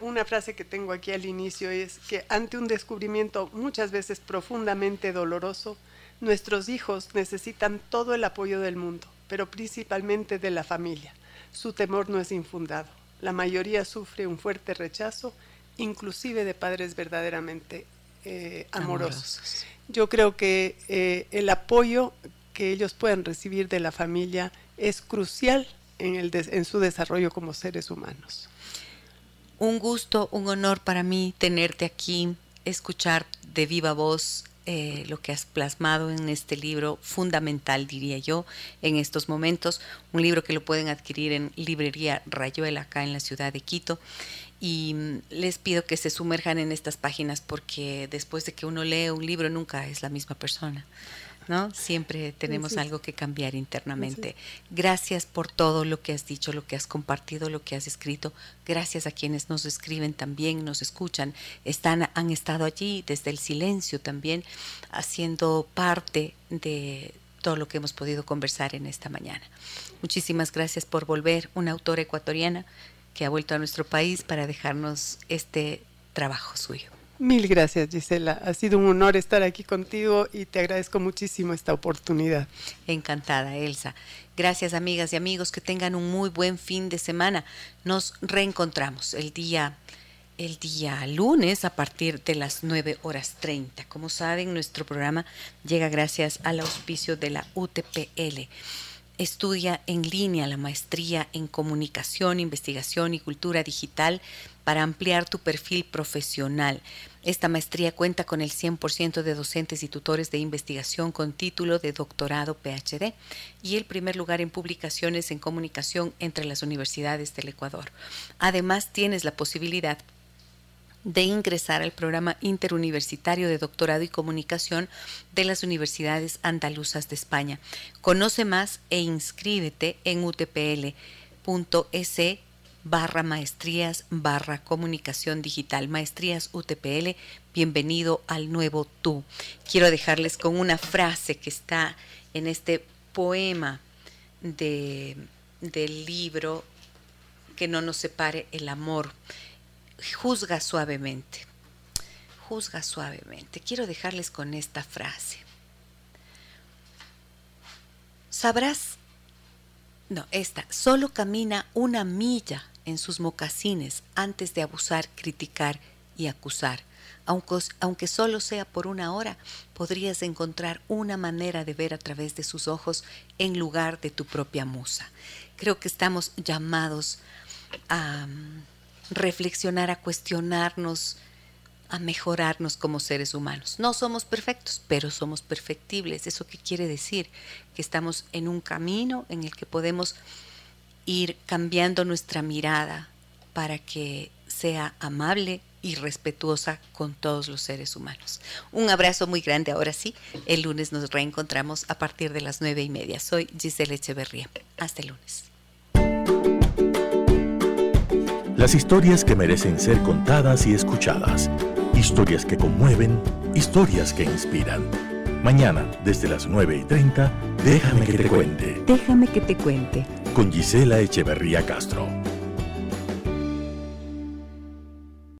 una frase que tengo aquí al inicio es que ante un descubrimiento muchas veces profundamente doloroso, Nuestros hijos necesitan todo el apoyo del mundo, pero principalmente de la familia. Su temor no es infundado. La mayoría sufre un fuerte rechazo, inclusive de padres verdaderamente eh, amorosos. Yo creo que eh, el apoyo que ellos puedan recibir de la familia es crucial en, el en su desarrollo como seres humanos. Un gusto, un honor para mí tenerte aquí, escuchar de viva voz eh, lo que has plasmado en este libro, fundamental, diría yo, en estos momentos. Un libro que lo pueden adquirir en Librería Rayuela, acá en la ciudad de Quito. Y mm, les pido que se sumerjan en estas páginas porque después de que uno lee un libro nunca es la misma persona. ¿No? Siempre tenemos algo que cambiar internamente. Gracias por todo lo que has dicho, lo que has compartido, lo que has escrito. Gracias a quienes nos escriben también, nos escuchan, están, han estado allí desde el silencio también, haciendo parte de todo lo que hemos podido conversar en esta mañana. Muchísimas gracias por volver, una autora ecuatoriana que ha vuelto a nuestro país para dejarnos este trabajo suyo. Mil gracias, Gisela. Ha sido un honor estar aquí contigo y te agradezco muchísimo esta oportunidad. Encantada, Elsa. Gracias, amigas y amigos. Que tengan un muy buen fin de semana. Nos reencontramos el día el día lunes a partir de las 9 horas 30. Como saben, nuestro programa llega gracias al auspicio de la UTPL. Estudia en línea la maestría en comunicación, investigación y cultura digital para ampliar tu perfil profesional. Esta maestría cuenta con el 100% de docentes y tutores de investigación con título de doctorado PhD y el primer lugar en publicaciones en comunicación entre las universidades del Ecuador. Además, tienes la posibilidad de ingresar al programa interuniversitario de doctorado y comunicación de las universidades andaluzas de España. Conoce más e inscríbete en utpl.es barra maestrías barra comunicación digital. Maestrías UTPL, bienvenido al nuevo tú. Quiero dejarles con una frase que está en este poema de, del libro Que no nos separe el amor. Juzga suavemente. Juzga suavemente. Quiero dejarles con esta frase. Sabrás no, esta. Solo camina una milla en sus mocasines antes de abusar, criticar y acusar. Aunque, aunque solo sea por una hora, podrías encontrar una manera de ver a través de sus ojos en lugar de tu propia musa. Creo que estamos llamados a reflexionar, a cuestionarnos, a mejorarnos como seres humanos. No somos perfectos, pero somos perfectibles. ¿Eso qué quiere decir? Que estamos en un camino en el que podemos ir cambiando nuestra mirada para que sea amable y respetuosa con todos los seres humanos. Un abrazo muy grande ahora sí. El lunes nos reencontramos a partir de las nueve y media. Soy Giselle Echeverría. Hasta el lunes. Las historias que merecen ser contadas y escuchadas Historias que conmueven, historias que inspiran. Mañana, desde las 9 y 30, déjame que te cuente. Déjame que te cuente. Con Gisela Echeverría Castro.